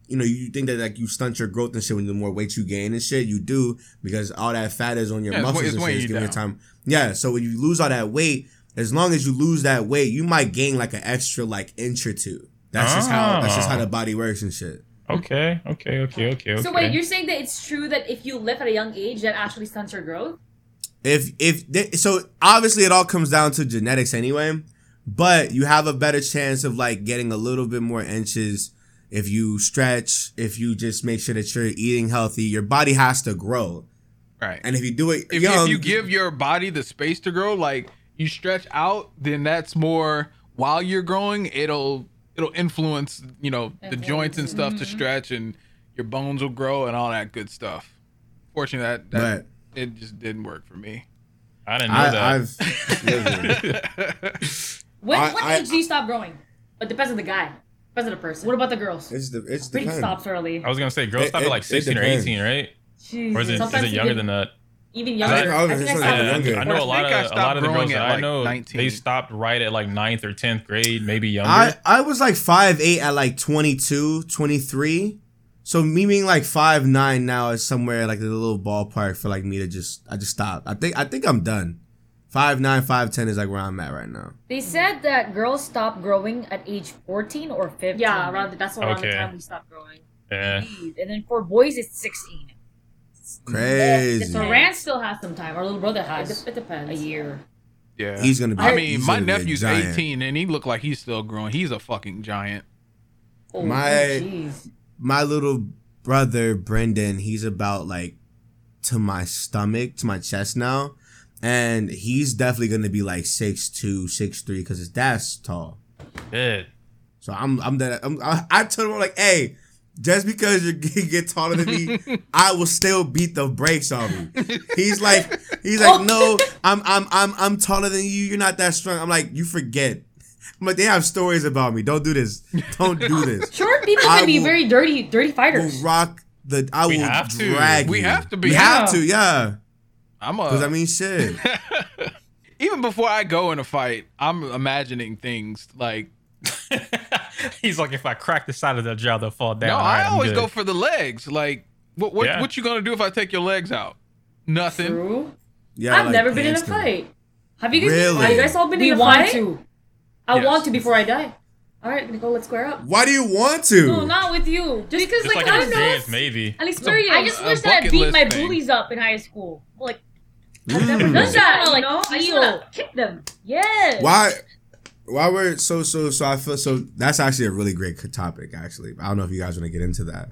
you know, you think that like you stunt your growth and shit when the more weight you gain and shit, you do because all that fat is on your Yeah, muscles it's and shit. It's you giving you time. Yeah. So when you lose all that weight, as long as you lose that weight, you might gain like an extra like inch or two. That's just how that's just how the ah. body works and shit. Okay, okay, okay, okay, okay. So wait, you're saying that it's true that if you live at a young age, that actually stunts your growth? if if th- so obviously it all comes down to genetics anyway but you have a better chance of like getting a little bit more inches if you stretch if you just make sure that you're eating healthy your body has to grow Right. and if you do it if, young, if you give your body the space to grow, like you stretch out, then that's more while you're growing. It'll it'll influence you know the joints and stuff to mm-hmm. stretch, and your bones will grow and all that good stuff. Fortunately, that, that it just didn't work for me. I didn't know I, that. I've [laughs] listen, When, I- what I- age do you stop growing? But depends on the guy. Depends on the person. What about the girls? it's the it's Pretty stops early. I was gonna say girls It- stop it- at like it 16 or depends. 18, right? Or is it, is it younger than that? Even I- younger. I was I think I gonna stopped younger. I know a lot I think of a lot of the growing girls that at, I like, know 19. they stopped right at like ninth or 10th grade, maybe younger. I, I was like five eight at like 22, 23. So me being like five nine now is somewhere like the little ballpark for like me to just I just stop. I think I think I'm done. Five nine, five ten is like where I'm at right now. They said that girls stop growing at age 14 or 15. Yeah, around the, that's around Okay. the time we stop growing. yeah. And then for boys, it's 16. Crazy. So Rand still has some time. Our little brother has it depends. a year. Yeah. He's gonna be. I mean, my gonna be a nephew's 18 and he looked like he's still growing. He's a fucking giant. Oh, My- oh, jeez. My little brother Brendan, he's about like to my stomach, to my chest now, and he's definitely gonna be like six two, six three, because his dad's tall. Good. So I'm I'm that I'm, I, I told him like, hey, just because you [laughs] get get taller than me, I will still beat the brakes on you. He's like, he's like, no, I'm I'm I'm I'm taller than you. You're not that strong. I'm like, you forget. I'm like, they have stories about me. Don't do this. Don't do this. [laughs] Short people I can be will- very dirty, dirty Will fighters. rock the. I We will have to. drag. We you. have to be. We have to. Yeah. I'm a. Because I mean, shit. [laughs] even before I go in a fight, I'm imagining things like. [laughs] He's like, if I crack the side of the jaw, they'll fall down. no, All right, I always go for the legs. Like, what what, Yeah. what you gonna do if I take your legs out? Nothing. True. Yeah. I've like never been in a hamster. fight. Have you guys Really? Have you guys all been We in a want fight? to. I Yes. want to before I die. All right, Nicole, let's square up. Why do you want to? No, not with you. Just because, like, like I an don't know. experience, maybe. An experience. I just wish that I bucket beat my thing. bullies up in high school. Like, Mm. never done Does that. that, like, you? I just feel. wanna kick them. Yes. Why? Why we're so so so? I feel so. That's actually a really great topic. Actually, I don't know if you guys want to get into that.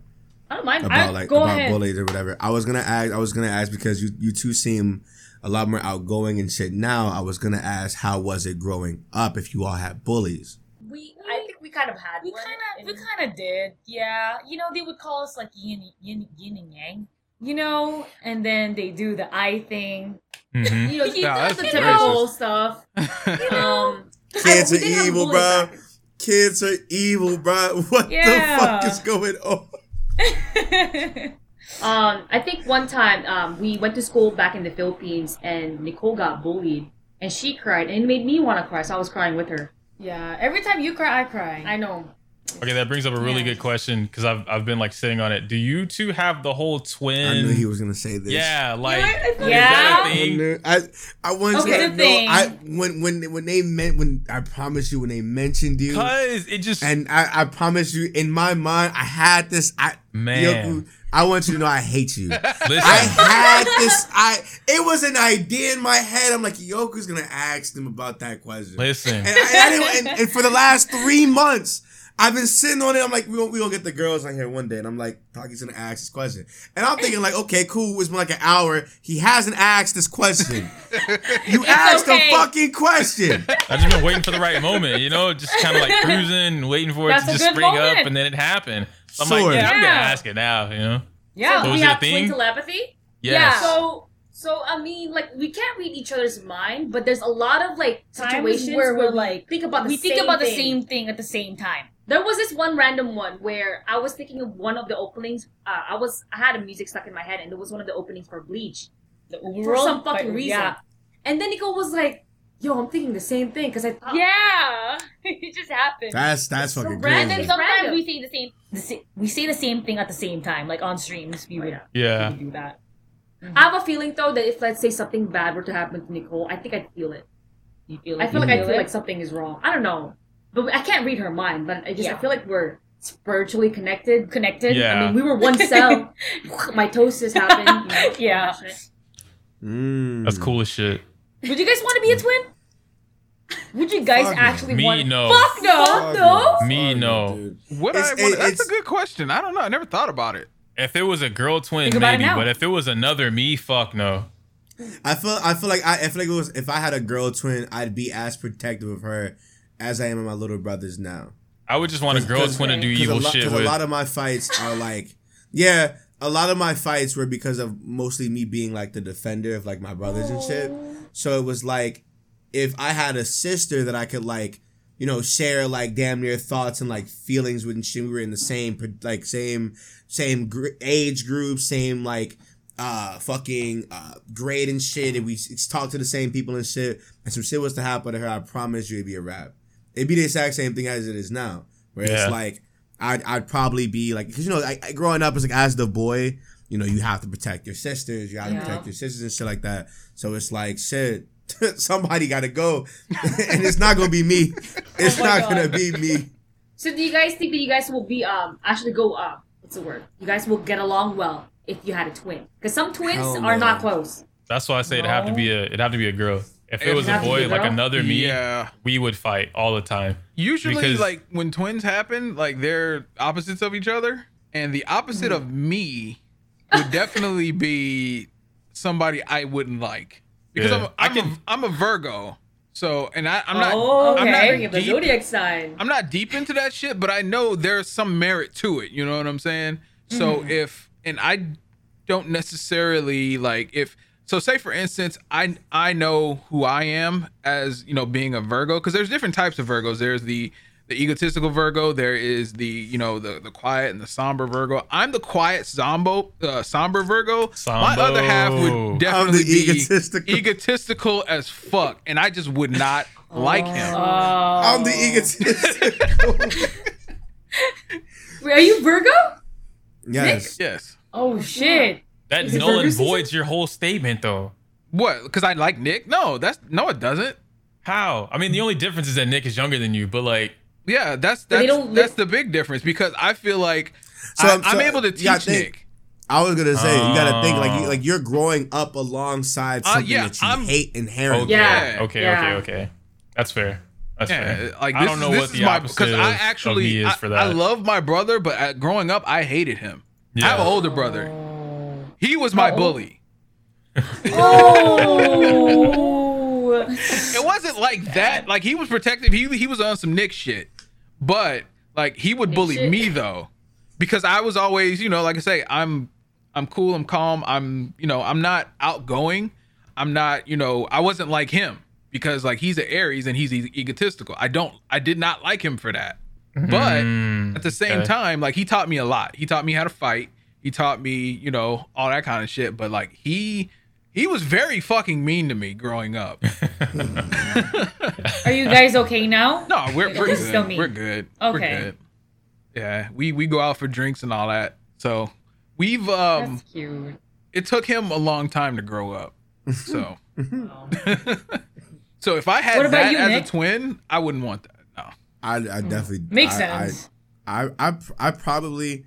I don't mind. about I, like go about ahead. bullies or whatever. I was gonna ask. I was gonna ask because you you two seem a lot more outgoing and shit. Now I was gonna ask how was it growing up if you all had bullies. We, I think we kind of had we kind of, we kind of did. Yeah, you know, they would call us like yin, yin, yin and yang. You know, and then they do the eye thing. Mhm. you know, You Nah, know, that's the you typical stuff. you [laughs] know. Um, Kids I- are we did have evil, bro. back- Kids are evil, bro. [laughs] What Yeah. the fuck is going on? [laughs] Um, I think one time um, we went to school back in the Philippines and Nicole got bullied and she cried and it made me want to cry, so I was crying with her. yeah, every time you cry, I cry. I know. Okay, that brings up a really Yeah. good question because I've I've been like sitting on it. Do you two have the whole twin? I knew he was gonna say this. Yeah, like I feel- is that a Yeah. I I I want Okay, you to know. thing. I when when when they meant when I promise you when they mentioned you. Cause it just And I, I promise you, in my mind, I had this. I Man. Yoku, I want you to know I hate you. [laughs] listen. I had this. I it was an idea in my head. I'm like, Yoku's gonna ask them about that question. listen. And, I, I didn't, and, and for the last three months, I've been sitting on it. I'm like, we gonna, we gonna get the girls on here one day, and I'm like, Taki's gonna ask this question, and I'm thinking like, okay, cool. It's been like an hour. He hasn't asked this question. [laughs] You asked okay. a fucking question. [laughs] I've just been waiting for the right moment, you know, just kind of like [laughs] cruising, waiting for it to just good spring up, and then it happened. So I'm Sword. like, yeah, I'm gonna ask it now, you know. yeah. So we is it a have twin telepathy. Yes. So, so I mean, like we can't read each other's mind, but there's a lot of like situations where where, we're like- think about the we same think about the same thing at the same time. There was this one random one where I was thinking of one of the openings. Uh, I was I had a music stuck in my head, and it was one of the openings for Bleach The for some fucking but- reason. Yeah. And then Nico was like, "Yo, I'm thinking the same thing," because I thought, Yeah, [laughs] it just happened. That's that's fucking so crazy. and then sometimes random. we say the same. The sa- we say the same thing at the same time, like on streams. We would, Yeah. yeah. we would do that. I have a feeling though that if let's say something bad were to happen to Nicole, I think I'd feel it. You feel I like feel like I feel it? like something is wrong. I don't know, but I can't read her mind. But I just I feel like we're spiritually connected. connected. Yeah. I mean, we were one cell. [laughs] Mitosis happened. You know, [laughs] Yeah. all that. Mm. That's cool as shit. Would you guys want to be a twin? Would you guys Fuck actually Me, want? no. Fuck no. Fuck no. Me, Fuck no. dude. What It's- I, it- that's a good question. I don't know. I never thought about it. If it was a girl twin, Think about it maybe, but if it was another me, fuck no. I feel I feel like I, I feel like it was if I had a girl twin, I'd be as protective of her as I am of my little brothers now. I would just want a girl 'Cause- twin to do evil a lot, shit 'cause with. a lot of my fights are like, yeah, a lot of my fights were because of mostly me being like the defender of like my brothers and shit. So it was like, if I had a sister that I could like, you know, share like damn near thoughts and like feelings with, and shit, we were in the same like same same gr- age group, same like uh fucking uh grade and shit, and we s- talk to the same people and shit, and some shit was to happen to her, I promise you it'd be a rap. It'd be the exact same thing as it is now, where Yeah. it's like I'd I'd probably be like, because you know, I, I- growing up as like as the boy, you know, you have to protect your sisters, you have to protect your sisters and shit like that. So it's like shit. [laughs] Somebody got to go, [laughs] and it's not gonna be me. [laughs] It's Oh not God. gonna be me. So do you guys think that you guys will be um actually go uh what's the word? You guys will get along well if you had a twin? Because some twins Hell are no. not close. That's why I say it'd have to be a it'd have to be a girl. If it It'd was a have to be boy, like another me, Yeah. we would fight all the time. Usually, Because- like when twins happen, like they're opposites of each other, and the opposite of hmm. me would definitely be somebody I wouldn't like because Yeah. I'm, I I'm, can- a, I'm a Virgo. So, and I, I'm not. oh, I'm not Bring up the deep- zodiac sign. I'm not deep into that shit, but I know there's some merit to it. You know what I'm saying? So mm-hmm. if and I don't necessarily like if so say for instance I I know who I am as you know being a Virgo because there's different types of Virgos. There's the the egotistical Virgo. There is the you know the the quiet and the somber Virgo. I'm the quiet zombo uh, somber Virgo. My other half would definitely be egotistical. egotistical as fuck, and I just would not like him. I'm the egotistical. [laughs] Wait, are you Virgo? yes. Yes. Oh shit. That Is it null and voids your whole statement, though. What? Because I like Nick? No, that's no, it doesn't. How? I mean, the only difference is that Nick is younger than you, but like, Yeah, that's But that's that's the big difference because I feel like So- I, so I'm able to you gotta teach think- Nick. I was gonna say you gotta think like you Oh. like you're growing up alongside Uh, something yeah, that you I'm- hate inherently. Yeah. okay, yeah. okay, okay. That's fair. That's Yeah, fair. like I don't know is, this what is the my opposite because I actually of me is I. I love my brother, but uh growing up I hated him I have an older brother. He was my How old? bully. Oh. [laughs] It wasn't like that. Like he was protective. He he was on some Nick shit, but like he would bully shit. me though, because I was always you know like I say I'm I'm cool. I'm calm. I'm you know I'm not outgoing. I'm not you know I wasn't like him because like he's an Aries and he's e- egotistical. I don't I did not like him for that. But Mm, at the same okay. time, like he taught me a lot. He taught me how to fight. He taught me, you know, all that kind of shit. But like he he was very fucking mean to me growing up. Are you guys okay now? [laughs] No, we're we're This is still good. We're good. We're Okay. good. Yeah, we we go out for drinks and all that. So we've um That's cute. it took him a long time to grow up. So [laughs] so if I had What about that you, as Nick? a twin, I wouldn't want that. No. I, I definitely. Makes I, sense. I, I, I, I probably,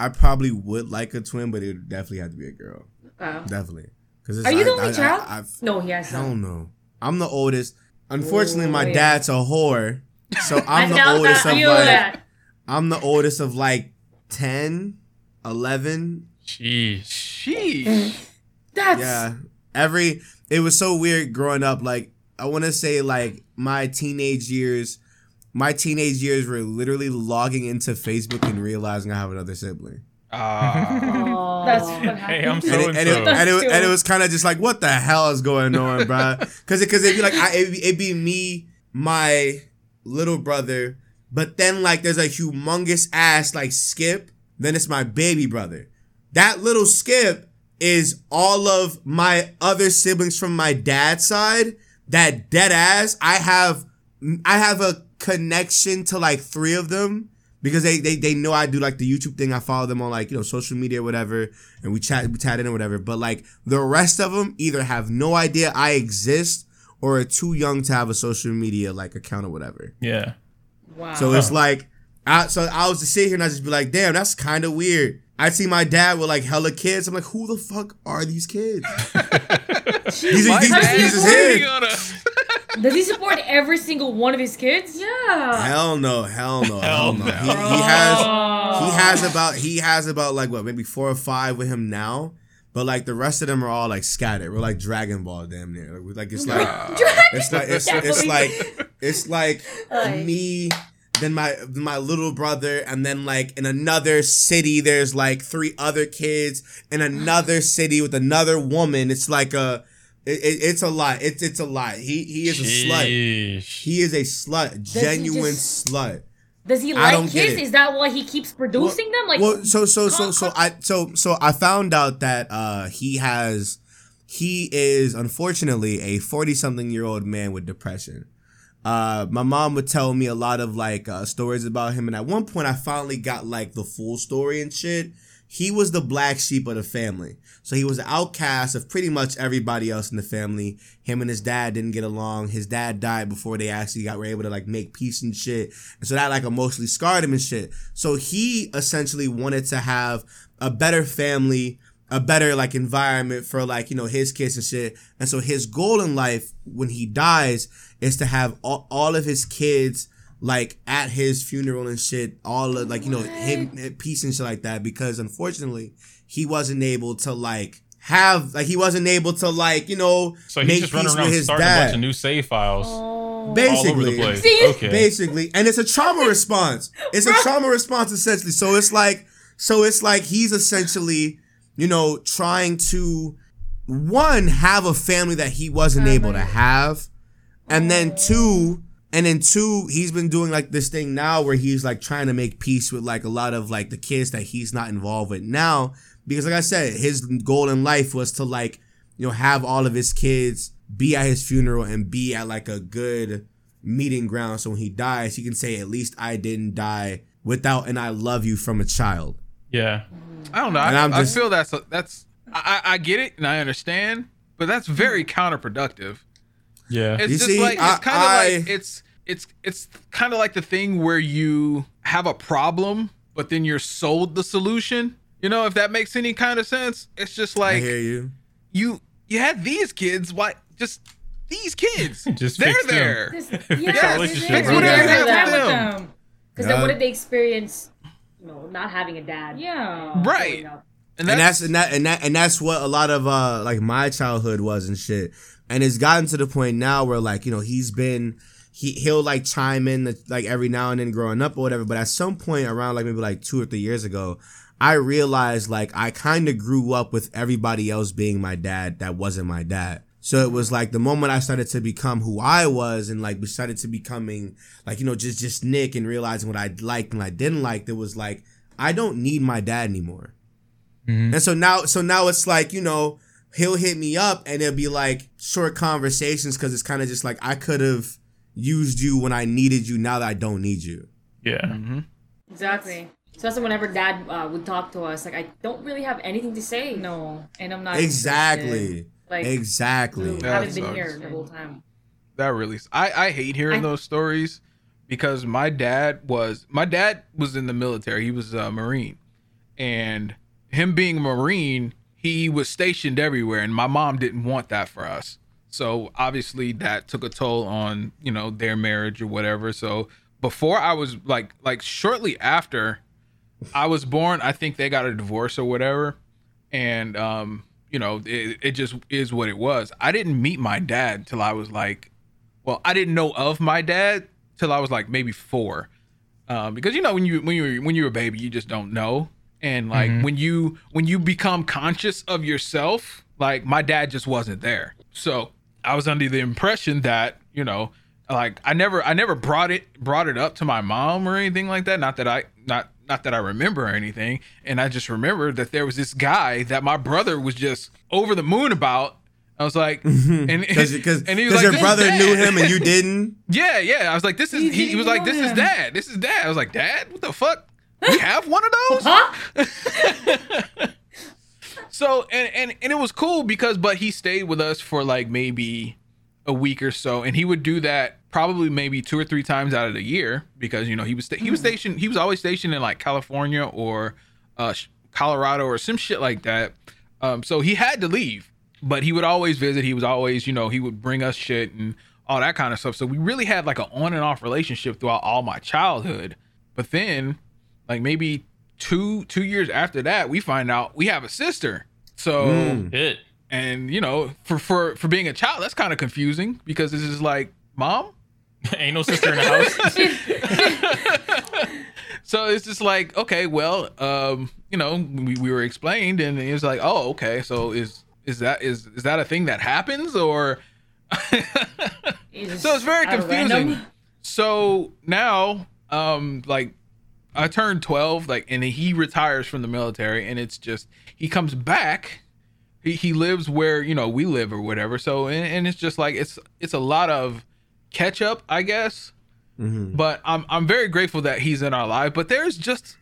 I probably would like a twin, but it would definitely have to be a girl. Wow. Definitely. Because Are you the only I, child? I, I, No, he has I don't know. I'm the oldest. Unfortunately, my Oh, yeah. dad's a whore, so [laughs] I'm the oldest of like that. I'm the oldest of like 10, 11. Sheesh. Sheesh. [laughs] That's Yeah. Every it was so weird growing up. Like I want to say like my teenage years, my teenage years were literally logging into Facebook and realizing I have another sibling. Ah. that's what happened. Hey, I'm And so it, and and it, so. and it, and it was kind of just like, what the hell is going on, [laughs] bro? Because because it'd be like, I, it'd, be, it'd be me, my little brother, but then like there's a humongous ass like Skip. Then it's my baby brother. That little Skip is all of my other siblings from my dad's side. That dead ass. I have I have a connection to like three of them because they, they they know I do like the YouTube thing. I follow them on like you know social media or whatever, and we chat we chat in or whatever. But like the rest of them either have no idea I exist or are too young to have a social media like account or whatever. Yeah. Wow. So it's like, I so I was to sit here and I just be like, damn, that's kind of weird. I see my dad with like hella kids. I'm like, who the fuck are these kids? [laughs] these, My these, dad these is is his. working [laughs] Does he support every single one of his kids? Yeah. Hell no, hell no, hell Hell no. no. He, he has Oh. he has about he has about like what maybe four or five with him now, but like the rest of them are all like scattered. We're like Dragon Ball damn near. Like, we- like [laughs] it's like it's like it's, it's like it's like Like- me then my my little brother and then like in another city there's like three other kids. In another [sighs] city with another woman it's like a it, it- it's a lot. It's it's a lot. He he is a slut. He is a slut. He genuine just- slut. Does he I like don't get kids? it. Is that why he keeps producing them? Like, well so so so so i so so i found out that uh he has he is unfortunately a 40 something year old man with depression uh my mom would tell me a lot of like uh stories about him and at one point i finally got like the full story and shit. He was the black sheep of the family. So he was the outcast of pretty much everybody else in the family. Him and his dad didn't get along. His dad died before they actually got were able to like make peace and shit. And so that like emotionally scarred him and shit. So he essentially wanted to have a better family a better like environment for like you know his kids and shit. And so his goal in life when he dies is to have all, all of his kids like at his funeral and shit all of like you know him peace and shit like that because unfortunately he wasn't able to like have like he wasn't able to like you know So make he's just running peace around with his starting a bunch of new save files oh. all over basically. the place. Okay. basically. And it's a trauma [laughs] response. It's a trauma response essentially. So it's like so it's like he's essentially you know trying to one have a family that he wasn't able to have and then two and then two he's been doing like this thing now where he's like trying to make peace with like a lot of like the kids that he's not involved with now because like i said his goal in life was to like you know have all of his kids be at his funeral and be at like a good meeting ground so when he dies he can say at least i didn't die without an i love you from a child Yeah. I don't know. And I, I'm just- I feel that's that's I, I I get it and I understand, but that's very counterproductive. Yeah. It's You just see, like it's kind of like it's it's it's kind of like the thing where you have a problem, but then you're sold the solution. You know, if that makes any kind of sense, it's just i like hear you you you had these kids. Why just these kids? [laughs] Just they're fix them. there. This- [laughs] Fix yeah, our this relationship is- real we good. never had Yeah. with them. Because then what did they experience you know, not having a dad. Yeah. Right. growing up. And and that's, that's and that and that and that's what a lot of uh like my childhood was and shit. And it's gotten to the point now where like you know he's been he he'll like chime in like every now and then growing up or whatever. But at some point around like maybe like two or three years ago, I realized like I kind of grew up with everybody else being my dad that wasn't my dad. So it was like the moment I started to become who I was and like we started to becoming like you know just just Nick and realizing what I liked and I didn't like. It was like I don't need my dad anymore. Mm-hmm. And so now, so now it's like you know he'll hit me up and it'll be like short conversations because it's kind of just like I could have used you when I needed you. Now that I don't need you. Yeah. Mm-hmm. Exactly. Especially whenever dad uh, would talk to us, like I don't really have anything to say. No, and I'm not Exactly. Like Exactly. you That haven't been sucks. here the whole time. that really I I hate hearing I- those stories because my dad was my dad was in the military. He was a marine, and him being a marine, he was stationed everywhere, and my mom didn't want that for us. So obviously that took a toll on you know their marriage or whatever. So before I was like like shortly after I was born, I think they got a divorce or whatever, and um you know it, it just is what it was. I didn't meet my dad till I was like well, I didn't know of my dad till I was like maybe four, um, because you know when you when you when you're a baby, you just don't know, and like mm-hmm. when you when you become conscious of yourself, like my dad just wasn't there, so I was under the impression that you know, like I never I never brought it brought it up to my mom or anything like that. Not that I not not that I remember or anything, and I just remember that there was this guy that my brother was just over the moon about. I was like, [laughs] and [laughs] Because and he was like, your brother dad." knew him and you didn't. [laughs] Yeah, yeah. I was like, this is. You He, he was like, know this is dad. This is dad. I was like, dad, what the fuck? We have one of those. Huh? [laughs] So and and and it was cool because, but he stayed with us for like maybe a week or so, and he would do that probably maybe two or three times out of the year because you know he was sta- he was stationed. He was always stationed in like California or uh, Colorado or some shit like that. Um, so he had to leave, but he would always visit. He was always, you know, he would bring us shit and all that kind of stuff. So we really had like an on and off relationship throughout all my childhood. But then, like maybe two two years after that, we find out we have a sister. So Mm. It. and you know, for for for being a child, that's kind of confusing because this is like, mom. [laughs] Ain't no sister in the house. [laughs] [laughs] So it's just like, okay, well, um, you know, we, we were explained, and it was like, oh, okay, so is is that is is that a thing that happens or? So it's very confusing. So now, um, like I turned twelve, like, and he retires from the military, and it's just he comes back. He he lives where you know we live or whatever. So and, and it's just like it's it's a lot of catch up, I guess. Mm-hmm. But I'm I'm very grateful that he's in our life. But there's just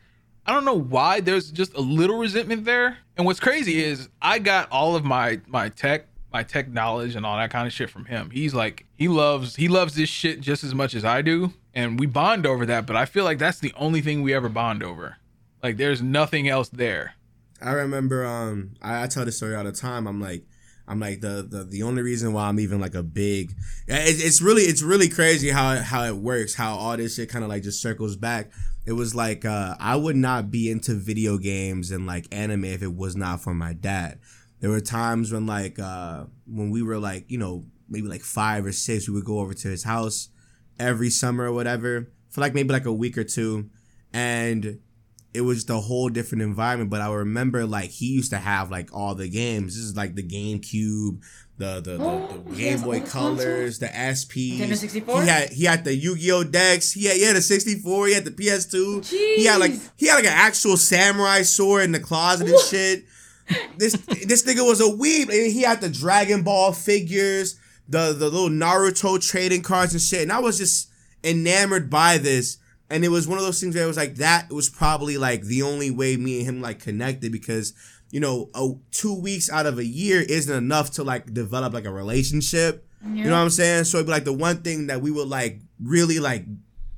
I don't know why there's just a little resentment there. And what's crazy is I got all of my my tech my tech knowledge and all that kind of shit from him. He's like he loves he loves this shit just as much as I do, and we bond over that. But I feel like that's the only thing we ever bond over. Like there's nothing else there. I remember um I, I tell this story all the time. I'm like I'm like the the, the only reason why I'm even like a big it, it's really it's really crazy how how it works how all this shit kind of like just circles back. It was like uh I would not be into video games and like anime if it was not for my dad. There were times when like uh when we were like you know maybe like five or six we would go over to his house every summer or whatever for like maybe like a week or two and it was just a whole different environment. But I remember like he used to have like all the games. This is like the GameCube, the the, the, Oh, the Game Boy Colors, the SP. Nintendo 64? He had he had the Yu-Gi-Oh decks. He had, he had the 64. He had the PS2. He had like he had like an actual samurai sword in the closet and shit. This this nigga was a weeb. And he had the Dragon Ball figures, the the little Naruto trading cards and shit. And I was just enamored by this. And it was one of those things where it was like that was probably like the only way me and him like connected because you know, a, two weeks out of a year isn't enough to like develop like a relationship. You know what I'm saying? So it'd be like the one thing that we would like really like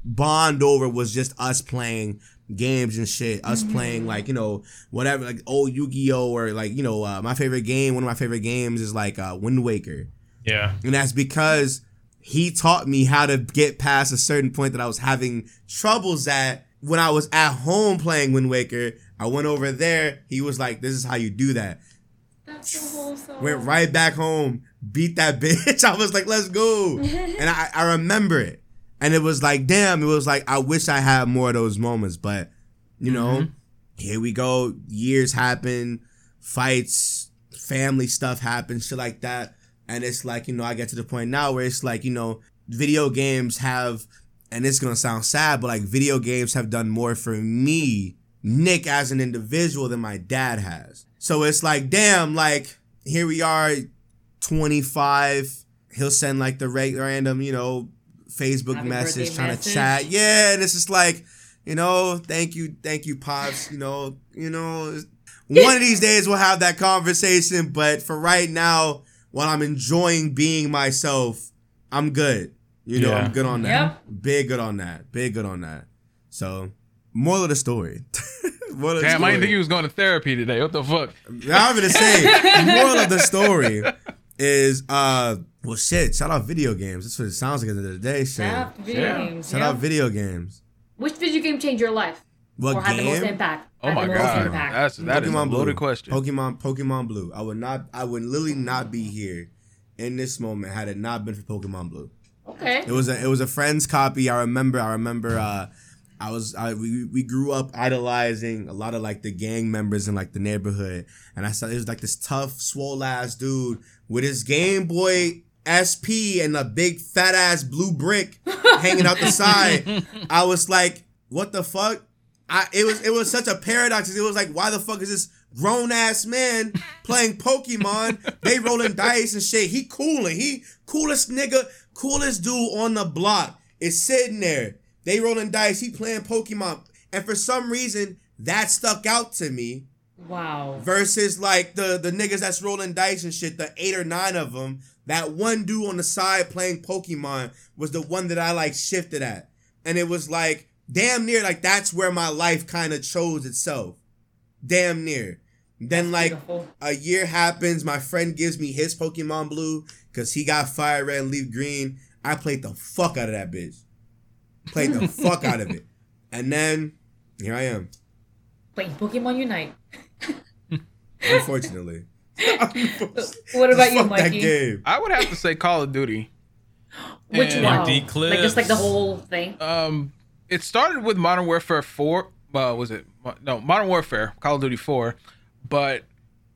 bond over was just us playing games and shit. Us playing like, you know, whatever, like old Yu-Gi-Oh! or like, you know, uh, my favorite game, one of my favorite games is like uh, Wind Waker. Yeah. And that's because he taught me how to get past a certain point that I was having troubles at when I was at home playing Wind Waker, I went over there. He was like, "This is how you do that." That's so wholesome. Went right back home, beat that [laughs] bitch. I was like, "Let's go," [laughs] and I, I remember it, and it was like, damn. It was like I wish I had more of those moments, but you know, mm-hmm. here we go. Years happen, fights, family stuff happens, shit like that, and it's like you know, I get to the point now where it's like you know, video games have, and it's gonna sound sad, but like video games have done more for me, Nick, as an individual than my dad has. So it's like, damn, like here we are, 25. He'll send like the random, you know, Facebook Happy message trying message. to chat. Yeah, and it's just like, you know, thank you, thank you, pops. You know, you know, [laughs] one of these days we'll have that conversation. But for right now, while I'm enjoying being myself, I'm good. You know, Yeah. I'm good on that. Big good on that. Big good on that. So, moral of the story. [laughs] moral of the Damn, I didn't think he was going to therapy today. What the fuck? I'm gonna say [laughs] moral of the story is uh well shit, shout out video games. That's what it sounds like at the end of the day. Shit. Shout out video Yeah. games. Shout yeah. out video games. Which video game changed your life? What or had the most game? impact? Oh my the most god, impact? that's that is a Pokemon loaded Blue. question. Pokemon Pokemon Blue. I would not I would literally not be here in this moment had it not been for Pokemon Blue. okay. It was a it was a friend's copy. I remember. I remember. Uh, I was. I we, we grew up idolizing a lot of like the gang members in like the neighborhood, and I saw it was like this tough, swole ass dude with his Game Boy SP and a big fat ass blue brick hanging out the side. [laughs] I was like, what the fuck? I it was it was such a paradox. It was like, why the fuck is this grown ass man playing Pokemon? They rolling dice and shit. He cooling. He coolest nigga, coolest dude on the block is sitting there. They rolling dice. He playing Pokemon, and for some reason that stuck out to me Wow. versus like the the niggas that's rolling dice and shit, the eight or nine of them. That one dude on the side playing Pokemon was the one that I like shifted at, and it was like damn near like that's where my life kind of chose itself, damn near. Then like a year happens, my friend gives me his Pokemon Blue because he got Fire Red and Leaf Green. I played the fuck out of that bitch, played the [laughs] fuck out of it, and then here I am. Playing Pokemon Unite. [laughs] [laughs] Unfortunately. What about you, Fuck that Mikey? game. I would have to say Call of Duty. Which And- one? Empty Like just like the whole thing. Um, it started with Modern Warfare Four. Uh, was it no Modern Warfare Call of Duty Four? But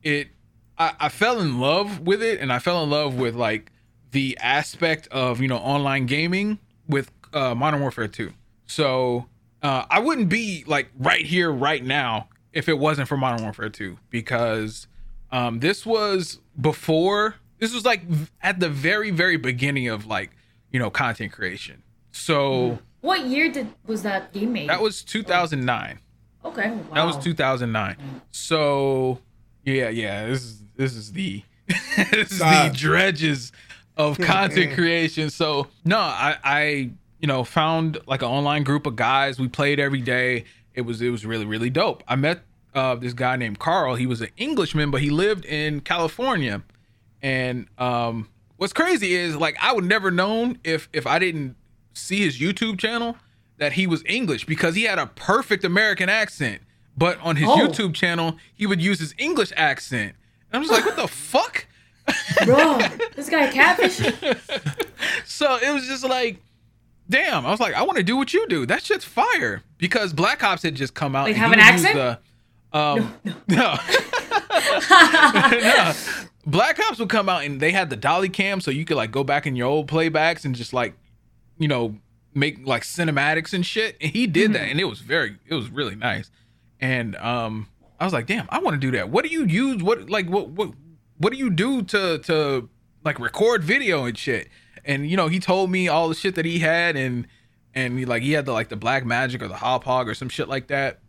it, I, I fell in love with it, and I fell in love with like the aspect of you know online gaming with uh, Modern Warfare Two. So uh, I wouldn't be like right here right now if it wasn't for Modern Warfare Two because um, this was before. This was like at the very very beginning of like you know content creation. So. What year did was that game made? That was 2009. okay. Wow. That was 2009. So, yeah, yeah, this is this is the [laughs] this is the dredges of [laughs] content creation. So, no, I I you know found like an online group of guys. We played every day. It was it was really really dope. I met uh, this guy named Carl. He was an Englishman, but he lived in California. And um, what's crazy is like I would never known if if I didn't see his YouTube channel that he was English because he had a perfect American accent. But on his Oh. YouTube channel, he would use his English accent. And I'm just like, what the [laughs] fuck? Bro, this guy catfish. [laughs] So it was just like, damn. I was like, I want to do what you do. That shit's fire. Because Black Ops had just come out. Like and have an accent? The, um, no. [laughs] No. Black Ops would come out and they had the dolly cam, so you could like go back in your old playbacks and just like, you know, make like cinematics and shit. And he did that, and it was very, it was really nice. And um, I was like, damn, I want to do that. What do you use? What like what what what do you do to to like record video and shit? And you know, he told me all the shit that he had, and and he, like he had the like the Black Magic or the Hauppauge or some shit like that.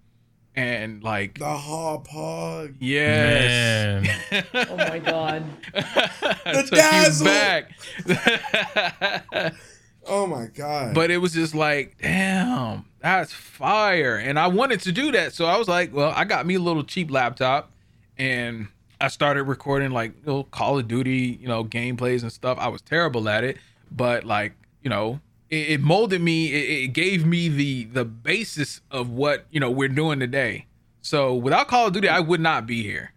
And like, The Hauppauge. yes. Man. [laughs] Oh my god. [laughs] Took you dazzle. back. [laughs] Oh my god. but it was just like, damn, that's fire. And I wanted to do that. So I was like, well, I got me a little cheap laptop and I started recording like you know, Call of Duty, you know, gameplays and stuff. I was terrible at it, but like, you know, it, it molded me. It, it gave me the the basis of what you know we're doing today. So without Call of Duty, I would not be here.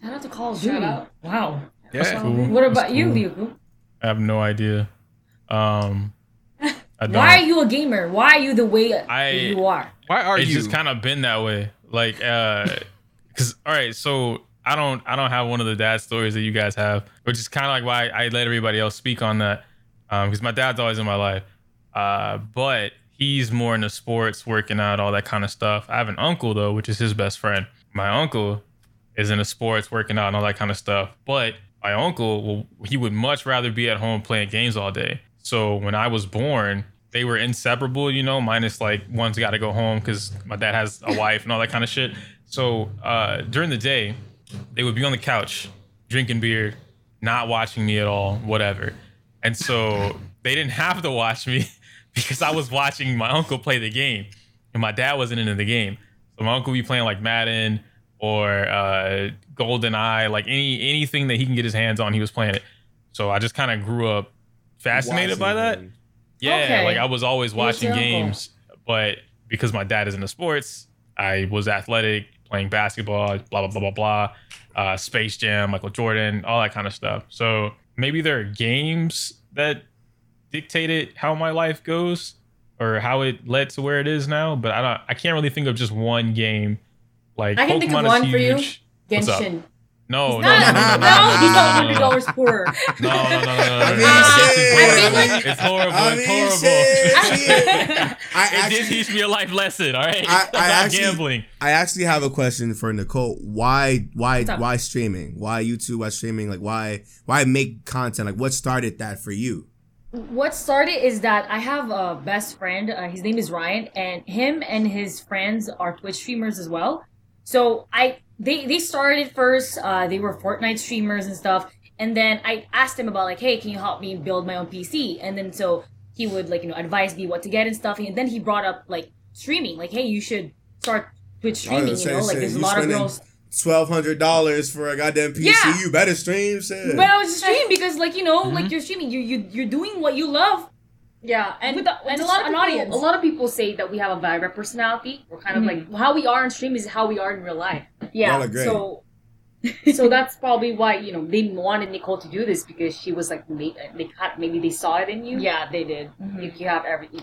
Shout out to Call of Duty. Wow. Yeah. Cool. What about That's you, Liu? I have no idea. Um, I don't. Why are you a gamer? Why are you the way I- you are? Why are it's you? It's just kind of been that way. Like, uh, cause all right, so I don't, I don't have one of the dad stories that you guys have, which is kind of like why I let everybody else speak on that. Um, because my dad's always in my life, uh, but he's more into sports, working out, all that kind of stuff. I have an uncle though, which is his best friend. My uncle is into sports, working out, and all that kind of stuff. But my uncle, well, he would much rather be at home playing games all day. So when I was born, they were inseparable, you know, minus like one's got to go home because my dad has a wife and all that kind of shit. So uh, during the day, they would be on the couch drinking beer, not watching me at all, whatever. And so they didn't have to watch me [laughs] because I was watching my uncle play the game and my dad wasn't into the game. So my uncle would be playing like Madden or uh, Golden Eye, like any anything that he can get his hands on, he was playing it. So I just kind of grew up fascinated by that. Watching Yeah, Okay. like I was always watching games, but because my dad is into sports, I was athletic, playing basketball, blah blah blah blah blah, uh, Space Jam, Michael Jordan, all that kind of stuff. So maybe there are games that dictated how my life goes or how it led to where it is now, but I don't. I can't really think of just one game. Like I can Pokemon think of is one for you. huge. What's up? Genshin. No, no, No, no, no, he's not hundred dollars poorer. no, no, no, no, no, no, I mean, shit. It's horrible. It's horrible. shit, It's shit. I It did teach me a life lesson. All right, I- I actually- gambling. I actually have a question for Nicole. Why, why, why streaming? Why YouTube? Why streaming? Like, why, why make content? Like, what started that for you? what started is that I have a best friend. Uh, his name is Ryan, and him and his friends are Twitch streamers as well. So I they they started first. Uh, they were Fortnite streamers and stuff, and then I asked him about like, hey, can you help me build my own PC? And then so he would like you know advise me what to get and stuff. And then he brought up like streaming, like, hey, you should start Twitch I was streaming. gonna You say, know, like there's a lot of spending- girls. Twelve hundred dollars for a goddamn PC. Yeah. You better stream, shit. But I was streaming because like you know Mm-hmm. like you're streaming, you you you're doing what you love. Yeah, and, With the- and a lot of an people, audience. a lot of people say that we have a vibrant personality. We're kind of Mhm. like how we are on stream is how we are in real life. Yeah. Y'all agree. So, [laughs] [laughs] so that's probably why you know they wanted Nicole to do this because she was like they, they had, maybe they saw it in you. Yeah, they did. you, you have everything.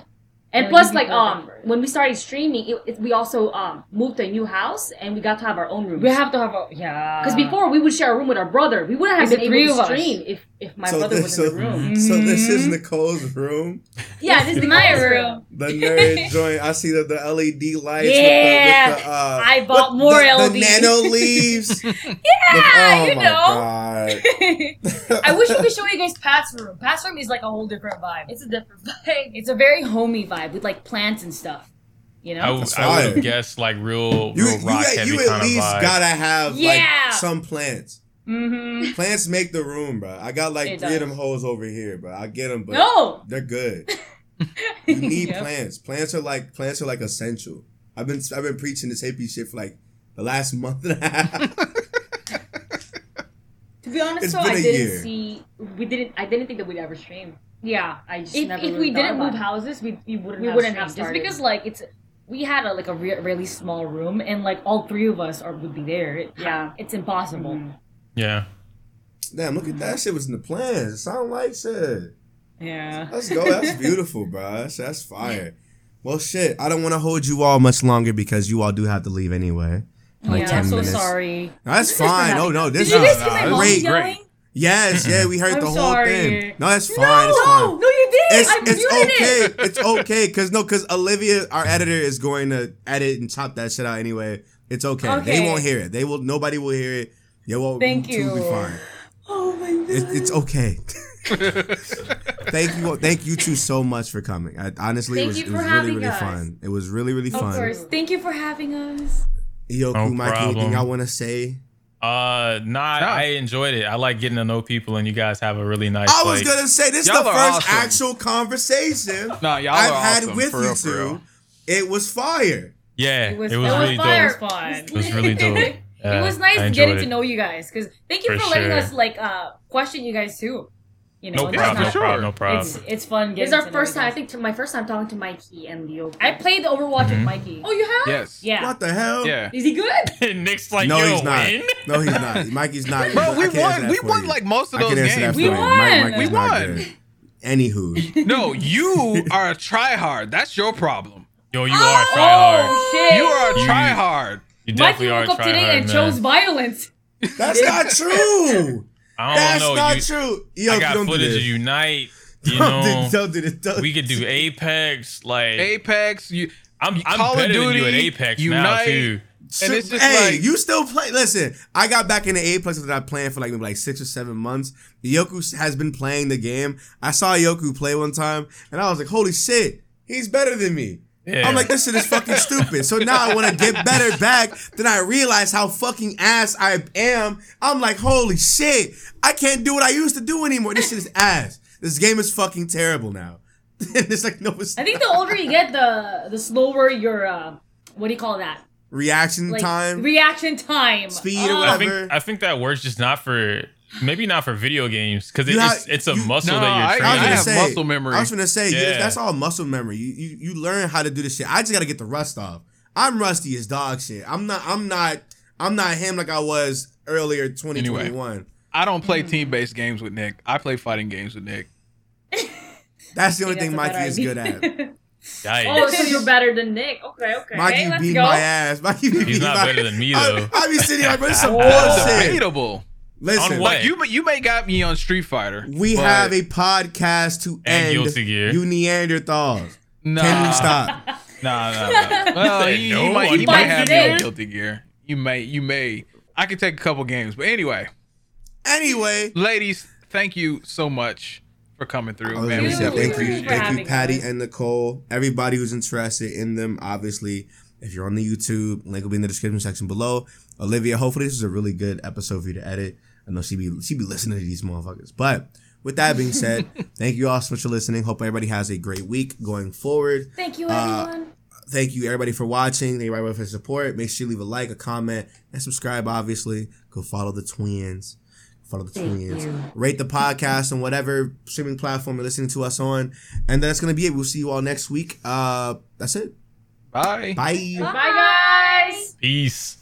And Yeah, plus, like um, different. when we started streaming, it, it, we also um moved to a new house and we got to have our own room. We have to have a yeah. because before we would share a room with our brother. We wouldn't have It's been able to of us. stream if if my so brother this, was so, in the room. so this is Mhm. Nicole's room, Yeah, this is my room. the nerd [laughs] joint. I see the, the LED lights. Yeah. with the, with the, uh, I bought more the, LEDs. The nano leaves. [laughs] yeah, oh you my know. god. [laughs] I wish we could show you guys Pat's room. Pat's room is like a whole different vibe. It's a different vibe. It's a very homey vibe with like plants and stuff. You know? I, w- That's I would fire. have guessed like real, You, real you, rock got- heavy you at kind of least vibe. gotta have Yeah. like some plants. Mm-hmm. Plants make the room, bro. I got like It three of them hoes over here, but I get them, but No. they're good. [laughs] You need Yep. plants. Plants are like plants are like essential. I've been I've been preaching this hippie shit for like the last month and a half. [laughs] To be honest, It's though, been I a didn't year. see. We didn't. I didn't think that we'd ever stream. Yeah. I just If, never if we didn't move houses, we we wouldn't. we have wouldn't have streamed started just because like it's we had a like a re- really small room and like all three of us are would be there. It, Yeah. It's impossible. Mhm. Yeah. Damn, look at that shit was in the plans. It sound like shit. Yeah. Let's go. That's beautiful, bro. That's, that's [laughs] fire. Well, shit. I don't want to hold you all much longer because you all do have to leave anyway. in Like yeah, 10 I'm so minutes. sorry. That's fine. Oh no, this Did is guys hear no, great, yelling? great. Yes, yeah, we heard I'm the whole sorry. thing. No, that's fine. No, it's no, fine. no, you did. It's, I it's okay. it. It's okay. Cause no, cause Olivia, our editor, is going to edit and chop that shit out anyway. It's okay. They won't hear it. They will. Nobody will hear it. You will. Thank you. Will be fine. Oh my god. It, it's okay. [laughs] thank you. Thank you two so much for coming. I, honestly, it Thank was, you it for was really having really us. fun. It was really really Of fun. course. Thank you for having us. Yo, No Mike, anything. I want to say? Uh, nah, Nah. I enjoyed it. I like getting to know people, and you guys have a really nice. I was like, gonna say this is the first awesome. actual conversation Nah, y'all I've had awesome, with you real, two. It was fire. Yeah, It was, it was, it was really fire. dope. fun. It was really dope. [laughs] it was nice getting it. to know you guys because thank you For for, letting sure. us like uh question you guys too. You You know, No it's problem. No not- sure. problem. No problem. It's it's fun. It's getting our to first time. I think to my first time talking to Mikey and Leo. I played Overwatch with Mhm. Mikey. Oh, you have? Yes. yeah. What the hell? Yeah. Is he good? [laughs] And Nick's like, no, yo, he's not. win? No, he's not. [laughs] Mikey's not. Bro, I we can't won. We won you. like most of those can answer that games. for We won. Mike, Mikey's We won. Anywho, [laughs] No, you are a tryhard. That's your problem. Yo, you are try hard. Oh shit! You are a You- tryhard. You Mikey definitely are woke up today hard, and man. chose violence. [laughs] that's not true. I don't That's know. not you, true. Yo, I got don't do footage this. of Unite. [laughs] You Don't know, don't do this. Don't- we could do Apex. Like, Apex. You. I'm, I'm Call of better than you at Duty, Apex now Unite. too. And it's just hey, like- you still play. Listen, I got back into Apex that I playing for like maybe like six or seven months. Yoku has been playing the game. I saw Yoku play one time, and I was like, "Holy shit, he's better than me." Yeah. I'm like, this shit is fucking stupid. So now I want to get better back. Then I realize how fucking ass I am. I'm like, holy shit, I can't do what I used to do anymore. This shit is ass. This game is fucking terrible now. [laughs] it's like, no, it's I think the older you get, the the slower your uh, what do you call that? reaction Like time, reaction time, speed, or Oh. I whatever. think I think that works just not for maybe not for video games because You it's have- it's a you- muscle No, that you're I was I training. gonna have say, muscle memory. I was gonna say, yeah. Yeah. that's all muscle memory. You, you you learn how to do this shit. I just gotta get the rust off. I'm rusty as dog shit. I'm not. I'm not. I'm not him like I was earlier, 2021. I don't play Mm. team-based games with Nick. I play fighting games with Nick. [laughs] That's the only That's thing Mikey is good at. [laughs] Yikes. Oh, so you're better than Nick? Okay, okay. Mikey let's beat go. my ass. Mikey beat He's not my better than me, I, though. I be sitting here like, bro, this is [laughs] some bullshit. Debatable. Listen, On what? Like you, you may got me on Street Fighter. we have a podcast to end Gear. you Neanderthals. Nah, Can we stop? [laughs] Nah, nah, nah. [laughs] Well, you, no you might, you might have me on. Guilty Gear. You may, you may. I could take a couple games, but anyway, Anyway, ladies, thank you so much for coming through, oh, man. gonna you. thank you, thank you, Patty us. and Nicole. Everybody who's interested in them, obviously. If you're on the YouTube, link will be in the description section below. Olivia, hopefully this is a really good episode for you to edit. I know she be she be listening to these motherfuckers. But with that being said, [laughs] thank you all so much for listening. Hope everybody has a great week going forward. Thank you, Uh, everyone. Thank you everybody for watching. Thank you everybody for the support. Make sure you leave a like, a comment, and subscribe. Obviously, go follow the twins. Follow the twins. You. Rate the podcast on whatever streaming platform you're listening to us on. And that's gonna be it. We'll see you all next week. Uh, that's it. Bye. Bye. Bye, guys. Peace.